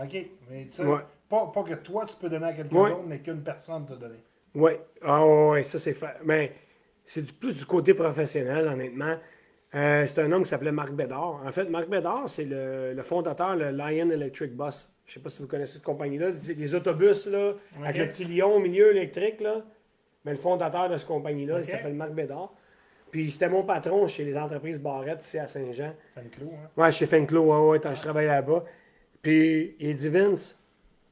OK? Mais tu sais, Ouais. pas, pas que toi, tu peux donner à quelqu'un Ouais. d'autre, mais qu'une personne t'a donné. Oui. Ah ouais, ça c'est fait. Mais c'est du- plus du côté professionnel, honnêtement. Euh, c'est un homme qui s'appelait Marc Bédard. En fait, Marc Bédard, c'est le, le fondateur de Lion Electric Bus. Je sais pas si vous connaissez cette compagnie-là. C'est des autobus, là, avec le petit lion au milieu électrique, là. Mais le fondateur de cette compagnie-là, il s'appelle Marc Bédard. Puis c'était mon patron chez les entreprises Barrette, ici à Saint-Jean. Clou, hein? Ouais, chez Fenclo, ouais, ouais, quand je travaillais là-bas. Puis il dit Vince,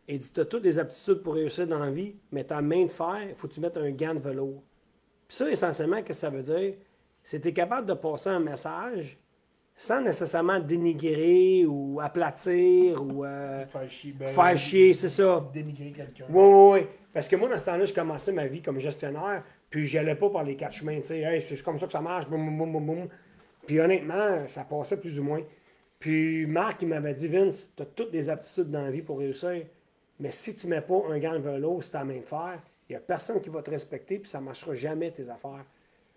il dit T'as toutes les aptitudes pour réussir dans la vie, mais ta main de fer, il faut que tu mettes un gant de velours. Puis ça, essentiellement, qu'est-ce que ça veut dire? C'est que tu es capable de passer un message sans nécessairement dénigrer ou aplatir ou euh, Faire chier. ben, faire chier, c'est ça. Dénigrer quelqu'un. Oui, oui, oui. Parce que moi, dans ce temps-là, je commençais ma vie comme gestionnaire, puis j'y allais pas par les quatre chemins, tu sais, hey, c'est comme ça que ça marche, boum, boum, boum, boum, boum. Puis honnêtement, ça passait plus ou moins. Puis Marc, il m'avait dit, Vince, tu as toutes les aptitudes dans la vie pour réussir, mais si tu mets pas un gant de vélo sur ta main de fer, il n'y a personne qui va te respecter, puis ça ne marchera jamais tes affaires.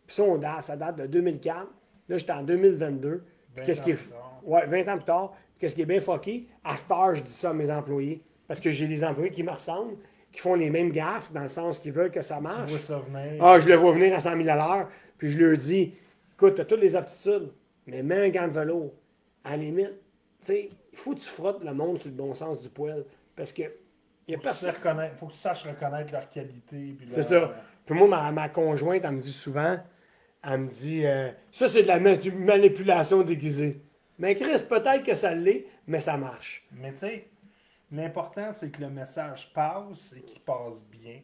Puis ça, on date, ça date de 2004. Là, j'étais en 2022. Puis 20 qu'est-ce qui est. plus tard. Ouais, 20 ans plus tard. Qu'est-ce qui est bien fucké? À Star, je dis ça à mes employés. Parce que j'ai des employés qui me ressemblent, qui font les mêmes gaffes, dans le sens qu'ils veulent que ça Tu marche. vois ça venir. Ah, je le vois venir à 100 000 à l'heure, puis je leur dis écoute, tu as toutes les aptitudes, mais mets un gant de vélo. À la limite, tu sais, il faut que tu frottes le monde sur le bon sens du poil. Parce que il Faut personne. faut que tu saches reconnaître leur qualité. C'est ça. Puis moi, ma, ma conjointe, elle me dit souvent elle me dit euh, ça, c'est de la ma- manipulation déguisée. Mais Chris, peut-être que ça l'est, mais ça marche. Mais tu sais, l'important, c'est que le message passe et qu'il passe bien.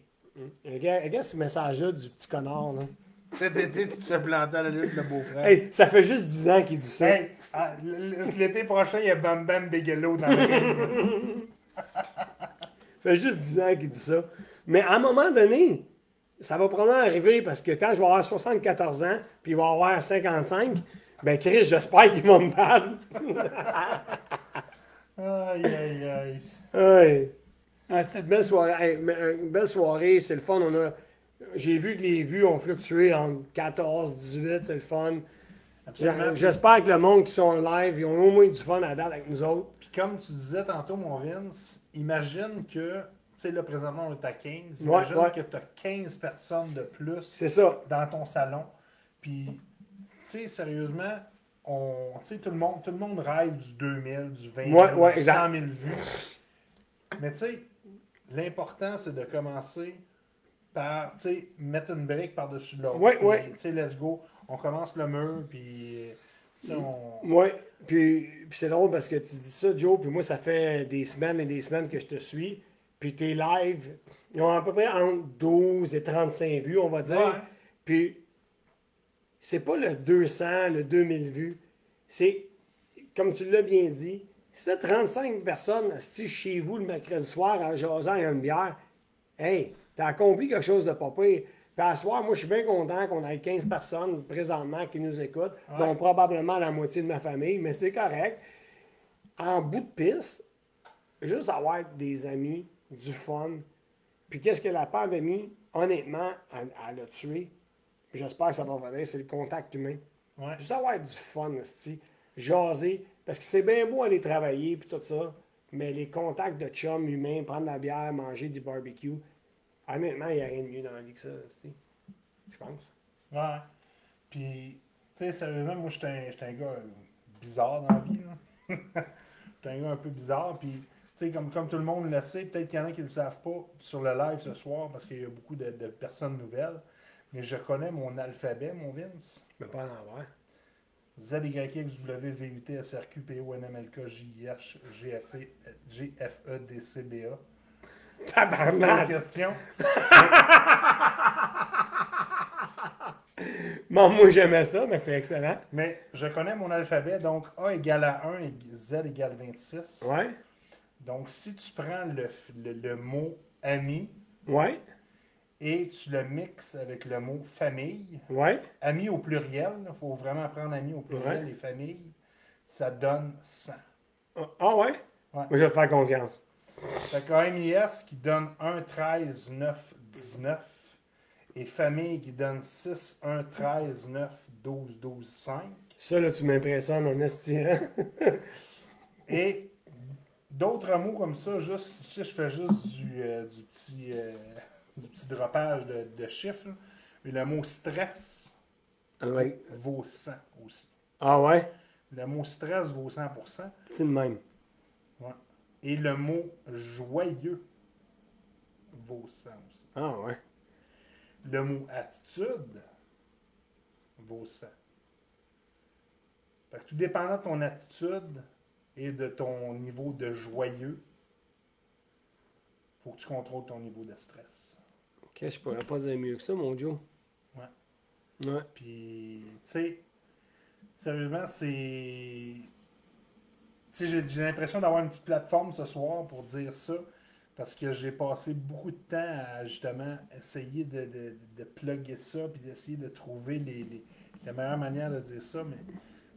Regarde, regarde ce message-là du petit connard. Là. (laughs) Cet été, tu te fais planter à la lutte, le beau-frère. Hey, ça fait juste 10 ans qu'il dit ça. Hey, ah, l'été prochain, il y a Bam Bam Bigelow dans le ring. (laughs) Ça fait juste 10 ans qu'il dit ça. Mais à un moment donné, ça va probablement arriver parce que quand je vais avoir 74 ans, puis il va avoir 55, ben Chris, j'espère qu'il va me battre. (laughs) Aïe, aïe, aïe. Ouais. Ah, une belle soirée. Euh, une belle soirée, c'est le fun. On a... J'ai vu que les vues ont fluctué entre 14, 18, c'est le fun. Absolument. J'espère que le monde qui sont en live, ils ont au moins du fun à date avec nous autres. Puis comme tu disais tantôt, mon Vince, imagine que, tu sais, là, présentement, on est à 15. Ouais, Imagine ouais. que tu as 15 personnes de plus C'est ça. dans ton salon. Puis, tu sais, sérieusement, on, tu sais, tout, le monde, tout le monde rêve du 2000, du 20 000, Ouais, ouais, du exact. 100 000 vues. Mais tu sais, l'important, c'est de commencer par, tu sais, mettre une brique par-dessus l'autre. Puis, ouais. Tu sais, let's go. On commence le mur, puis, on... Oui, puis, puis c'est drôle parce que tu dis ça, Joe, puis moi, ça fait des semaines et des semaines que je te suis. Puis tes lives, ils ont à peu près entre 12 et 35 vues, on va dire. Ouais. Puis c'est pas le 200, le 2000 vues. C'est, comme tu l'as bien dit, si t'as 35 personnes assis chez vous le mercredi soir en jasant et une bière, hey, t'as accompli quelque chose de pas pire. Puis à ce soir, moi, je suis bien content qu'on ait 15 personnes présentement qui nous écoutent, dont probablement la moitié de ma famille, mais c'est correct. En bout de piste, juste avoir des amis, du fun. Puis qu'est-ce que la pandémie, honnêtement, elle, elle a tué. J'espère que ça va revenir, c'est le contact humain. Ouais. Juste avoir du fun, jaser. Parce que c'est bien beau aller travailler puis tout ça, mais les contacts de chum humains, prendre la bière, manger du barbecue, honnêtement, il n'y a rien de mieux dans la vie que ça, tu sais. Je pense. Ouais. Puis, tu sais, sérieusement, moi, j'étais un, un gars euh, bizarre dans la vie. là. (laughs) j'étais un gars un peu bizarre. Puis, tu sais, comme, comme tout le monde le sait, peut-être qu'il y en a qui ne le savent pas sur le live ce soir parce qu'il y a beaucoup de, de personnes nouvelles. Mais je connais mon alphabet, mon Vince. Mais pas en avoir. Z, Y, X, W, V, U, T, S, R, Q, P, O, N, M, L, K, J, I, H, G, F, E, G, F, E, D, C, B, A. C'est la Tabarnak! question. (laughs) Bon, moi, j'aimais ça, mais c'est excellent. Mais je connais mon alphabet, donc A égale à 1 et Z égale 26. Ouais. Donc, si tu prends le, le, le mot ami Ouais. et tu le mixes avec le mot famille, Ouais. ami au pluriel, il faut vraiment prendre ami au pluriel Ouais. et famille, ça donne 100. Ah ah ouais? Ouais. Moi, je vais te faire confiance. Fait que MIS qui donne 1, 13, 9, 19 et famille qui donne 6, 1, 13, 9, 12, 12, 5. Ça, là, tu m'impressionnes, en esti, hein? (laughs) Et d'autres mots comme ça, juste, tu sais, je fais juste du, euh, du, petit, euh, du petit dropage de, de chiffres. là. Mais le mot stress Ouais. vaut 100 aussi. Ah ouais? Le mot stress vaut 100%. C'est le même. Ouais. Et le mot joyeux vaut 100 aussi. Ah ouais. Le mot attitude vaut 100. Fait que tout dépendant de ton attitude et de ton niveau de joyeux, faut que tu contrôles ton niveau de stress. Ok, je pourrais pas dire mieux que ça, mon Joe. Ouais. Ouais. Puis, tu sais, sérieusement, c'est. J'ai j'ai l'impression d'avoir une petite plateforme ce soir pour dire ça, parce que j'ai passé beaucoup de temps à justement essayer de, de, de plugger ça, puis d'essayer de trouver les, les- la meilleure manière de dire ça. Mais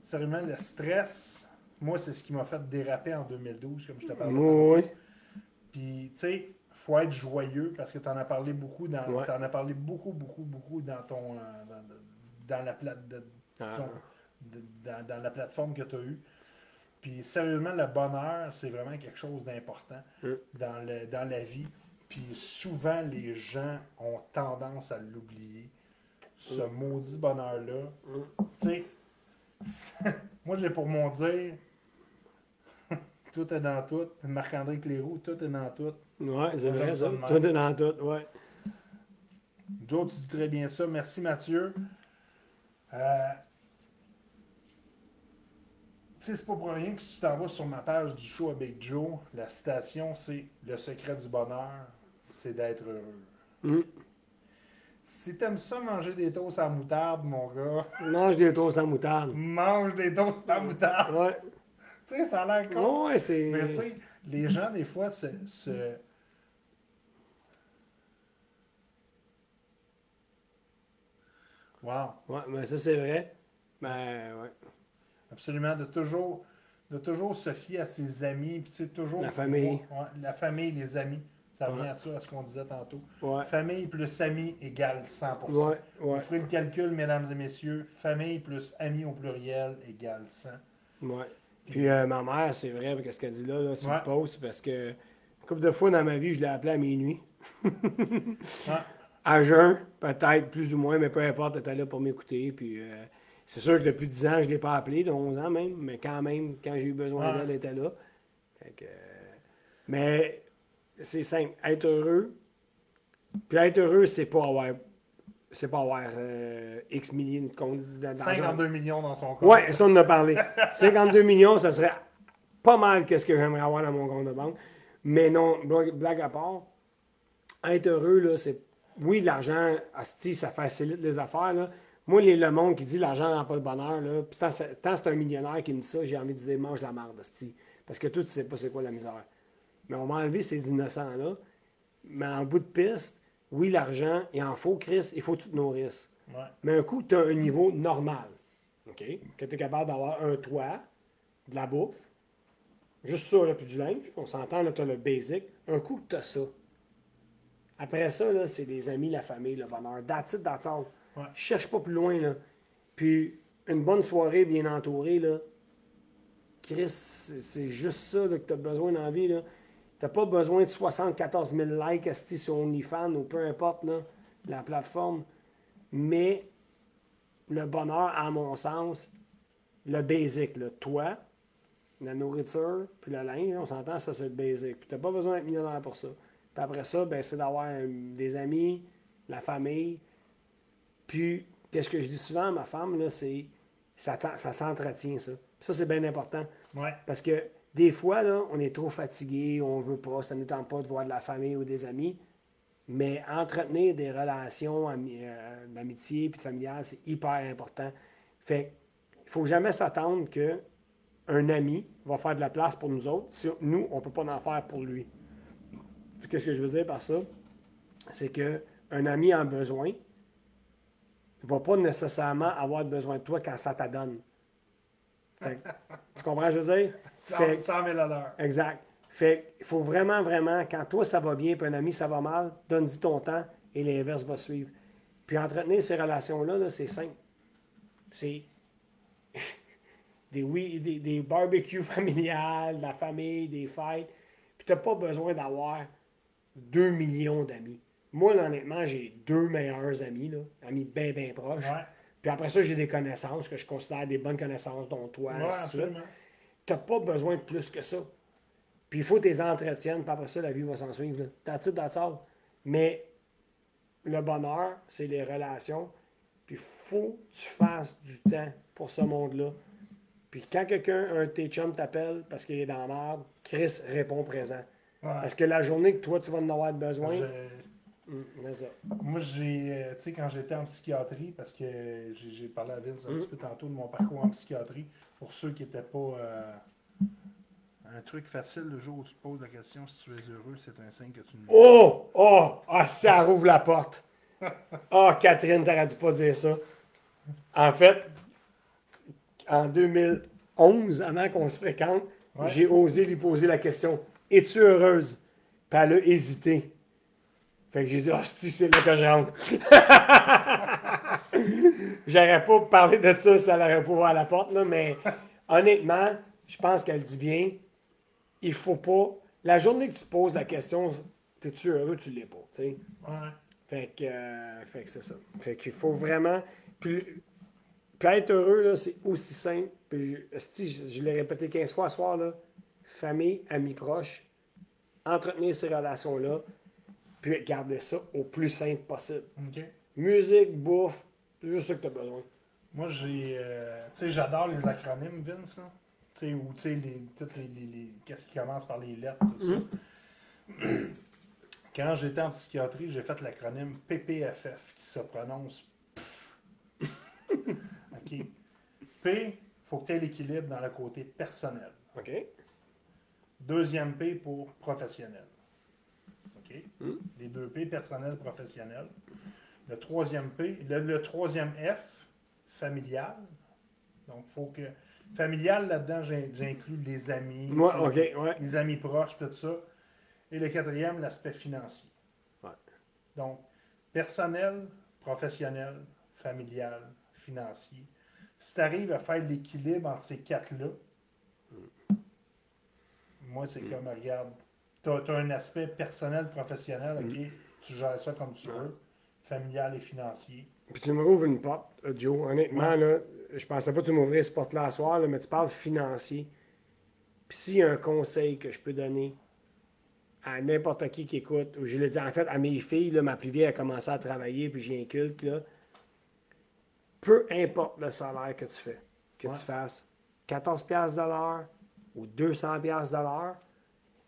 sérieusement, le stress, moi, c'est ce qui m'a fait déraper en 2012, comme je te parlais. Oui. Puis, tu sais, faut être joyeux parce que tu en as parlé beaucoup dans Ouais. t'en as parlé beaucoup beaucoup beaucoup dans ton euh, dans, dans la plate de, Ah. ton- de- dans, dans la plateforme que tu as eue. Puis sérieusement le bonheur, c'est vraiment quelque chose d'important Mm. dans le dans la vie. Puis souvent les gens ont tendance à l'oublier. Ce Mm. maudit bonheur là. Tu sais (laughs) moi j'ai pour mon dire (laughs) tout est dans tout. Marc-André Cléroux, tout est dans tout. Ouais, c'est vrai, ça. Tout est dans tout, ouais. Joe, tu dis très bien ça. Merci Mathieu. Euh, sais, c'est pas pour rien que si tu t'en vas sur ma page du show avec Joe, la citation c'est Le secret du bonheur, c'est d'être heureux. Mm. Si t'aimes ça manger des toasts à moutarde, mon gars, Mange des toasts en moutarde. mange des toasts à moutarde. Ouais. Tu sais, ça a l'air con. Ouais, c'est. Mais tu sais, les gens, des fois, se. se- Wow. Ouais, mais ça, c'est vrai. Ben, ouais. Absolument, de toujours, de toujours se fier à ses amis, puis tu sais, toujours... La famille. La famille, les amis. Ça revient Ouais. à ça, à ce qu'on disait tantôt. Ouais. Famille plus amis égale 100%. Ouais, Vous ferez le calcul, mesdames et messieurs. Famille plus amis au pluriel égale 100. Ouais. Puis euh, ma mère, c'est vrai, avec ce qu'elle dit là, là sur le post, parce que une couple de fois dans ma vie, je l'ai appelée à minuit. (laughs) À jeun, peut-être, plus ou moins, mais peu importe, elle était là pour m'écouter. Puis euh, c'est sûr que depuis 10 ans, je ne l'ai pas appelée, de 11 ans même, mais quand même, quand j'ai eu besoin Ouais. d'elle, elle était là. Que, euh, mais c'est simple, être heureux. Puis être heureux, c'est pas avoir. C'est pas avoir euh, X milliers de comptes d'argent. 52 millions dans son compte. Ouais, ça, on en a parlé. (laughs) 52 millions, ça serait pas mal qu'est-ce que j'aimerais avoir dans mon compte de banque. Mais non, blague, blague à part, être heureux, là, c'est. Oui, l'argent, asti, ça facilite les affaires, là. Moi, les, le monde qui dit l'argent rend pas le bonheur, là, tant, c'est tant c'est un millionnaire qui me dit ça, j'ai envie de dire mange la marde. Parce que toi, tu sais pas c'est quoi la misère. Mais on va enlever ces innocents-là. Mais en bout de piste, oui, l'argent, il en faut, Chris, il faut que tu te nourrisses. Ouais. Mais un coup, tu as un niveau normal. OK? Que tu es capable d'avoir un toit, de la bouffe, juste ça, là, puis du linge. On s'entend, là, tu as le basic. Un coup, tu as ça. Après ça, là, c'est les amis, la famille, le bonheur. That's it, that's all. Ouais. Cherche pas plus loin, là. Puis, une bonne soirée bien entourée, là, Chris, c'est juste ça là, que tu as besoin dans la vie. Tu n'as pas besoin de 74 000 likes sur OnlyFans ou peu importe là, la plateforme. Mais le bonheur, à mon sens, le basic, là, toi, la nourriture, puis le linge, on s'entend, ça c'est le basic. Puis tu n'as pas besoin d'être millionnaire pour ça. Puis après ça, ben, c'est d'avoir euh, des amis, la famille. Puis, qu'est-ce que je dis souvent à ma femme, là, c'est ça, ça s'entretient, ça. Ça, c'est bien important. Ouais. Parce que des fois, là, on est trop fatigué, on veut pas, ça ne nous tente pas de voir de la famille ou des amis. Mais entretenir des relations euh, d'amitié puis de familiale, c'est hyper important. Fait il faut jamais s'attendre que un ami va faire de la place pour nous autres si nous, on ne peut pas en faire pour lui. Qu'est-ce que je veux dire par ça? C'est que un ami en besoin ne va pas nécessairement avoir besoin de toi quand ça t'adonne. Tu comprends ce que je veux dire? (laughs) 100, Fait- 100 000 à l'heure. Exact. Fait il faut vraiment, vraiment, quand toi ça va bien, puis un ami ça va mal, donne-y ton temps et l'inverse va suivre. Puis entretenir ces relations-là, là, c'est simple. C'est (laughs) des, oui, des, des barbecues (laughs) familiales, la famille, des fêtes. Puis t'as pas besoin d'avoir 2 millions d'amis. Moi, là, honnêtement, j'ai deux meilleurs amis, là, amis bien, bien proches. Ouais. Puis après ça, j'ai des connaissances que je considère des bonnes connaissances, dont toi, Ouais, absolument. T'as pas besoin de plus que ça. Puis il faut que tu les entretiennes, puis après ça, la vie va s'en suivre. it, that's all. Mais le bonheur, c'est les relations. Puis il faut que tu fasses du temps pour ce monde-là. Puis quand quelqu'un, un de tes chums t'appelle parce qu'il est dans la merde, Chris répond présent. Ouais. Parce que la journée que toi, tu vas en avoir besoin, Je-. Moi, j'ai, euh, tu sais, quand j'étais en psychiatrie, parce que j'ai parlé à Vince un Mm. petit peu tantôt de mon parcours en psychiatrie, pour ceux qui n'étaient pas. euh, un truc facile, le jour où tu te poses la question si tu es heureux, c'est un signe que tu ne Oh! Oh! Ah, ça rouvre la porte. (laughs) Ah, Catherine, t'aurais dû pas dire ça. En fait, en 2011, avant qu'on se fréquente, Ouais. j'ai osé lui poser la question Es-tu heureuse Puis elle a hésité. Fait que j'ai dit Hostie, c'est là que je rentre. (laughs) J'aurais pas parlé de ça si elle aurait pas ouvert la porte, là, mais honnêtement, je pense qu'elle dit bien il faut pas. La journée que tu te poses la question, es-tu heureux, tu l'es pas. tu sais? Ouais. Fait que, euh, fait que c'est ça. Fait qu'il faut vraiment. Puis, puis être heureux, là, c'est aussi simple. Puis, je, esti, je, je l'ai répété 15 fois ce soir, là. Famille, amis proches, entretenir ces relations-là, puis garder ça au plus simple possible. Musique, bouffe, c'est juste ça que tu as besoin. Moi, j'ai. euh, tu sais, j'adore les acronymes, Vince, là. Tu sais, ou tu sais, les, toutes les, les, les- Qu'est-ce qui commence par les lettres, tout ça. Quand j'étais en psychiatrie, j'ai fait l'acronyme PPFF, qui se prononce PF. (laughs) OK. P, faut que tu aies l'équilibre dans le côté personnel. OK? Deuxième P pour professionnel. OK? Mm. Les deux P, personnel, professionnel. Le troisième P, le, le troisième F, familial. Donc, faut que. Familial, là-dedans, j'in- j'inclus les amis, ouais. les amis proches, tout ça. Et le quatrième, l'aspect financier. Ouais. Donc, personnel, professionnel, familial, financier. Si tu arrives à faire l'équilibre entre ces quatre-là, moi, c'est comme, regarde, tu as, un aspect personnel, professionnel, OK, tu gères ça comme tu veux, familial et financier. Puis tu me rouvres une porte, euh, Joe. Honnêtement, là, je pensais pas que tu m'ouvrais cette porte-là à soir, là, mais tu parles financier. Puis s'il y a un conseil que je peux donner à n'importe qui qui écoute, ou je l'ai dit en fait à mes filles, là, ma plus vieille a commencé à travailler, puis j'ai un culte, là. Peu importe le salaire que tu fais, que Ouais. tu fasses 14$ piastres de l'heure ou 200$ piastres de l'heure,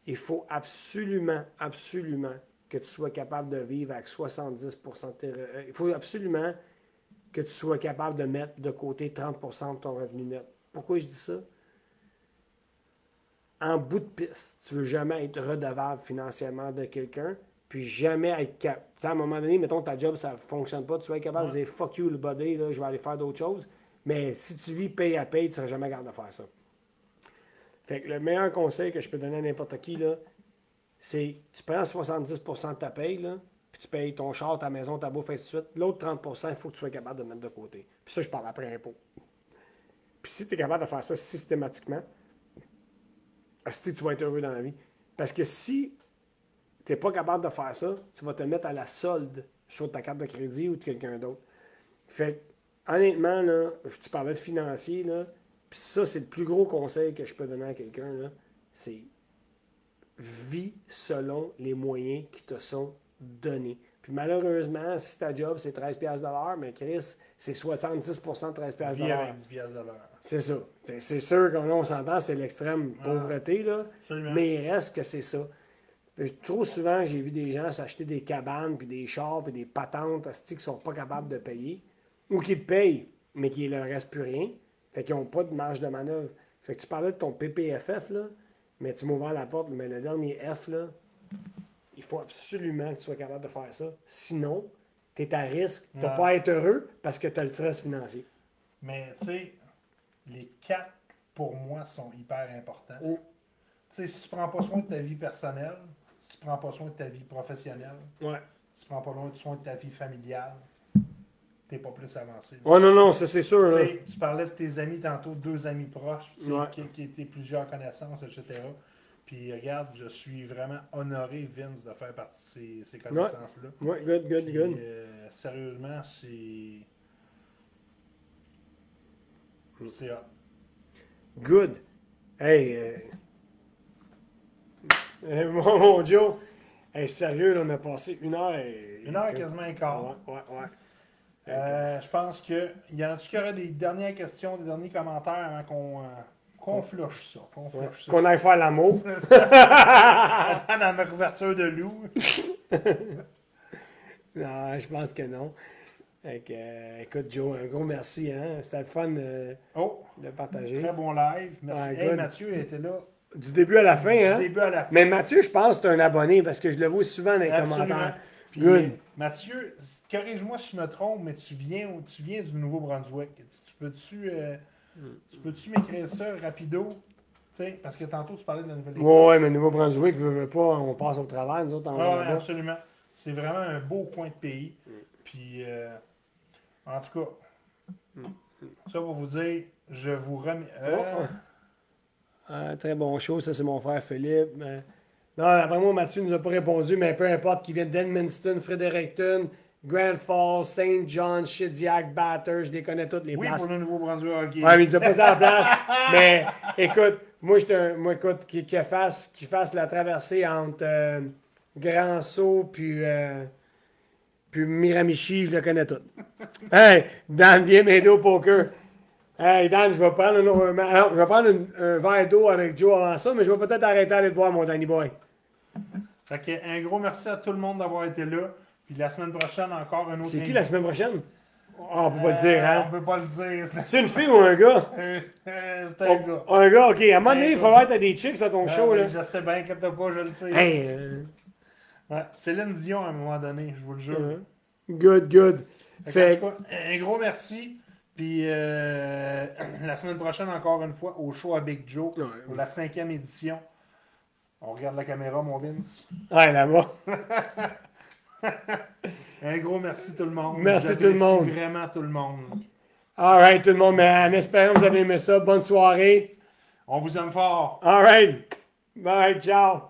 il faut absolument, absolument que tu sois capable de vivre avec 70% de tes euh, Il faut absolument que tu sois capable de mettre de côté 30% de ton revenu net. Pourquoi je dis ça? En bout de piste, tu veux jamais être redevable financièrement de quelqu'un, puis jamais être capable. À un moment donné, mettons ta job, ça ne fonctionne pas, tu vas être capable de dire fuck you le body, là, je vais aller faire d'autres choses. Mais si tu vis paye à paye, tu ne seras jamais capable de faire ça. Fait que le meilleur conseil que je peux donner à n'importe qui, là, c'est tu prends 70% de ta paye, là, puis tu payes ton char, ta maison, ta bouffe, ainsi de suite. L'autre 30%, il faut que tu sois capable de mettre de côté. Puis ça, je parle après impôt. Puis si tu es capable de faire ça systématiquement, si tu vas être heureux dans la vie. Parce que si tu n'es pas capable de faire ça, tu vas te mettre à la solde sur ta carte de crédit ou de quelqu'un d'autre. Fait honnêtement, là, tu parlais de financier, là, puis ça, c'est le plus gros conseil que je peux donner à quelqu'un, c'est vis selon les moyens qui te sont donnés. Puis malheureusement, si ta job, c'est 13$ de l'heure, mais Chris, c'est 70% de 13$ de Vie l'heure. avec 10 piastres de l'heure. C'est ça. C'est- sûr qu'on on s'entend, c'est l'extrême pauvreté, là. Absolument. Mais il reste que c'est ça. Puis trop souvent, j'ai vu des gens s'acheter des cabanes, puis des chars, puis des patentes qui sont pas capables de payer. Ou qui payent, mais qui ne leur reste plus rien. Fait qu'ils n'ont pas de marge de manœuvre. Fait que tu parlais de ton PPFF, là, mais tu m'as ouvert la porte, mais le dernier F, là, il faut absolument que tu sois capable de faire ça. Sinon, tu es à risque de ne Ouais. pas être heureux parce que tu as le stress financier. Mais tu sais, les quatre, pour moi, sont hyper importants. Mm. Tu sais, si tu prends pas soin de ta vie personnelle, si tu prends pas soin de ta vie professionnelle, Ouais. si tu prends pas soin de ta vie familiale, t'es pas plus avancé. Oh non, non, ça c'est sûr. Tu sais, tu parlais de tes amis tantôt, deux amis proches, tu sais, Ouais. qui, qui étaient plusieurs connaissances, etc. Puis regarde, je suis vraiment honoré, Vince, de faire partie de ces, ces connaissances-là. Ouais, good, good, Puis, good. euh, sérieusement, c'est. C'est hot. Good. Hey, euh... euh, (laughs) mon, mon Joe, hey, sérieux, là, on a passé une heure et. Une heure quasiment un quart. Ouais, ouais, ouais. Euh, je pense que. Il y en a-tu qui auraient des dernières questions, des derniers commentaires avant qu'on euh, qu'on flush ça? Qu'on Ouais. flush ça? Qu'on aille faire l'amour. (laughs) Dans ma couverture de loup. (laughs) Non, je pense que non. Que, euh, écoute, Joe, un gros merci. Hein? C'était le fun euh, Oh, de partager. très bon live. Merci. Ouais, Hey. Mathieu était là Du début à la fin, du hein? début à la fin. Mais Mathieu, je pense que c'est un abonné parce que je le vois souvent dans les Absolument. commentaires. Puis, Good. Mathieu, corrige-moi si je me trompe, mais tu viens, tu viens du Nouveau-Brunswick. Tu, tu peux-tu euh, tu peux-tu m'écrire ça rapido? Tu sais, parce que tantôt, tu parlais de la nouvelle Ouais, ouais, mais Nouveau-Brunswick, veut, veut pas, on passe au travail, nous autres, en Ouais, absolument. C'est vraiment un beau coin de pays. Puis, euh, en tout cas, ça pour vous dire, je vous remets. euh, Oh, Un très bon show, ça c'est mon frère Philippe. Non, après moi, Mathieu nous a pas répondu, mais peu importe, qui vient d'Edmundston, Fredericton, Grand Falls, Saint John, Shediac, Batter, je les connais toutes les oui, places. pour le Nouveau-Brunswick hockey. Ouais, mais il nous a pas dit à la place. (laughs) mais écoute, moi, j'étais un- moi écoute, qu'il fasse, fasse la traversée entre euh, Grand Sault puis, euh, puis Miramichi, je le connais tout. (laughs) hey, Dan vient m'aider au poker. Hey, Dan, je vais prendre un, un- alors, je vais prendre une- un verre d'eau avec Joe avant ça, mais je vais peut-être arrêter d'aller te voir, mon Danny Boy. Fait que, un gros merci à tout le monde d'avoir été là. Puis la semaine prochaine, encore un autre. C'est qui la semaine prochaine? Ah, on peut pas le dire, Euh, hein? On peut pas le dire. (laughs) c'est- une fille ou un gars? euh, (laughs) euh, C'est un gars. Un gars, ok. À un moment donné, il faudra que t'aies des chicks à ton Ah, show, là. Je sais bien, inquiète pas, je le sais. Hey, euh, Ouais, Céline Dion, à un moment donné, je vous le jure. euh, good, good. Fait un gros merci. Puis euh, (clears throat) la semaine prochaine, encore une fois, au show à Big Joe, pour la cinquième édition. On regarde la caméra, mon Vince. ouais, là-bas. (laughs) Un gros merci tout le monde. Merci tout le monde. Vraiment tout le monde. All right, tout le monde. Mais en espérant que vous avez aimé ça. Bonne soirée. On vous aime fort. All right. Bye. Ciao.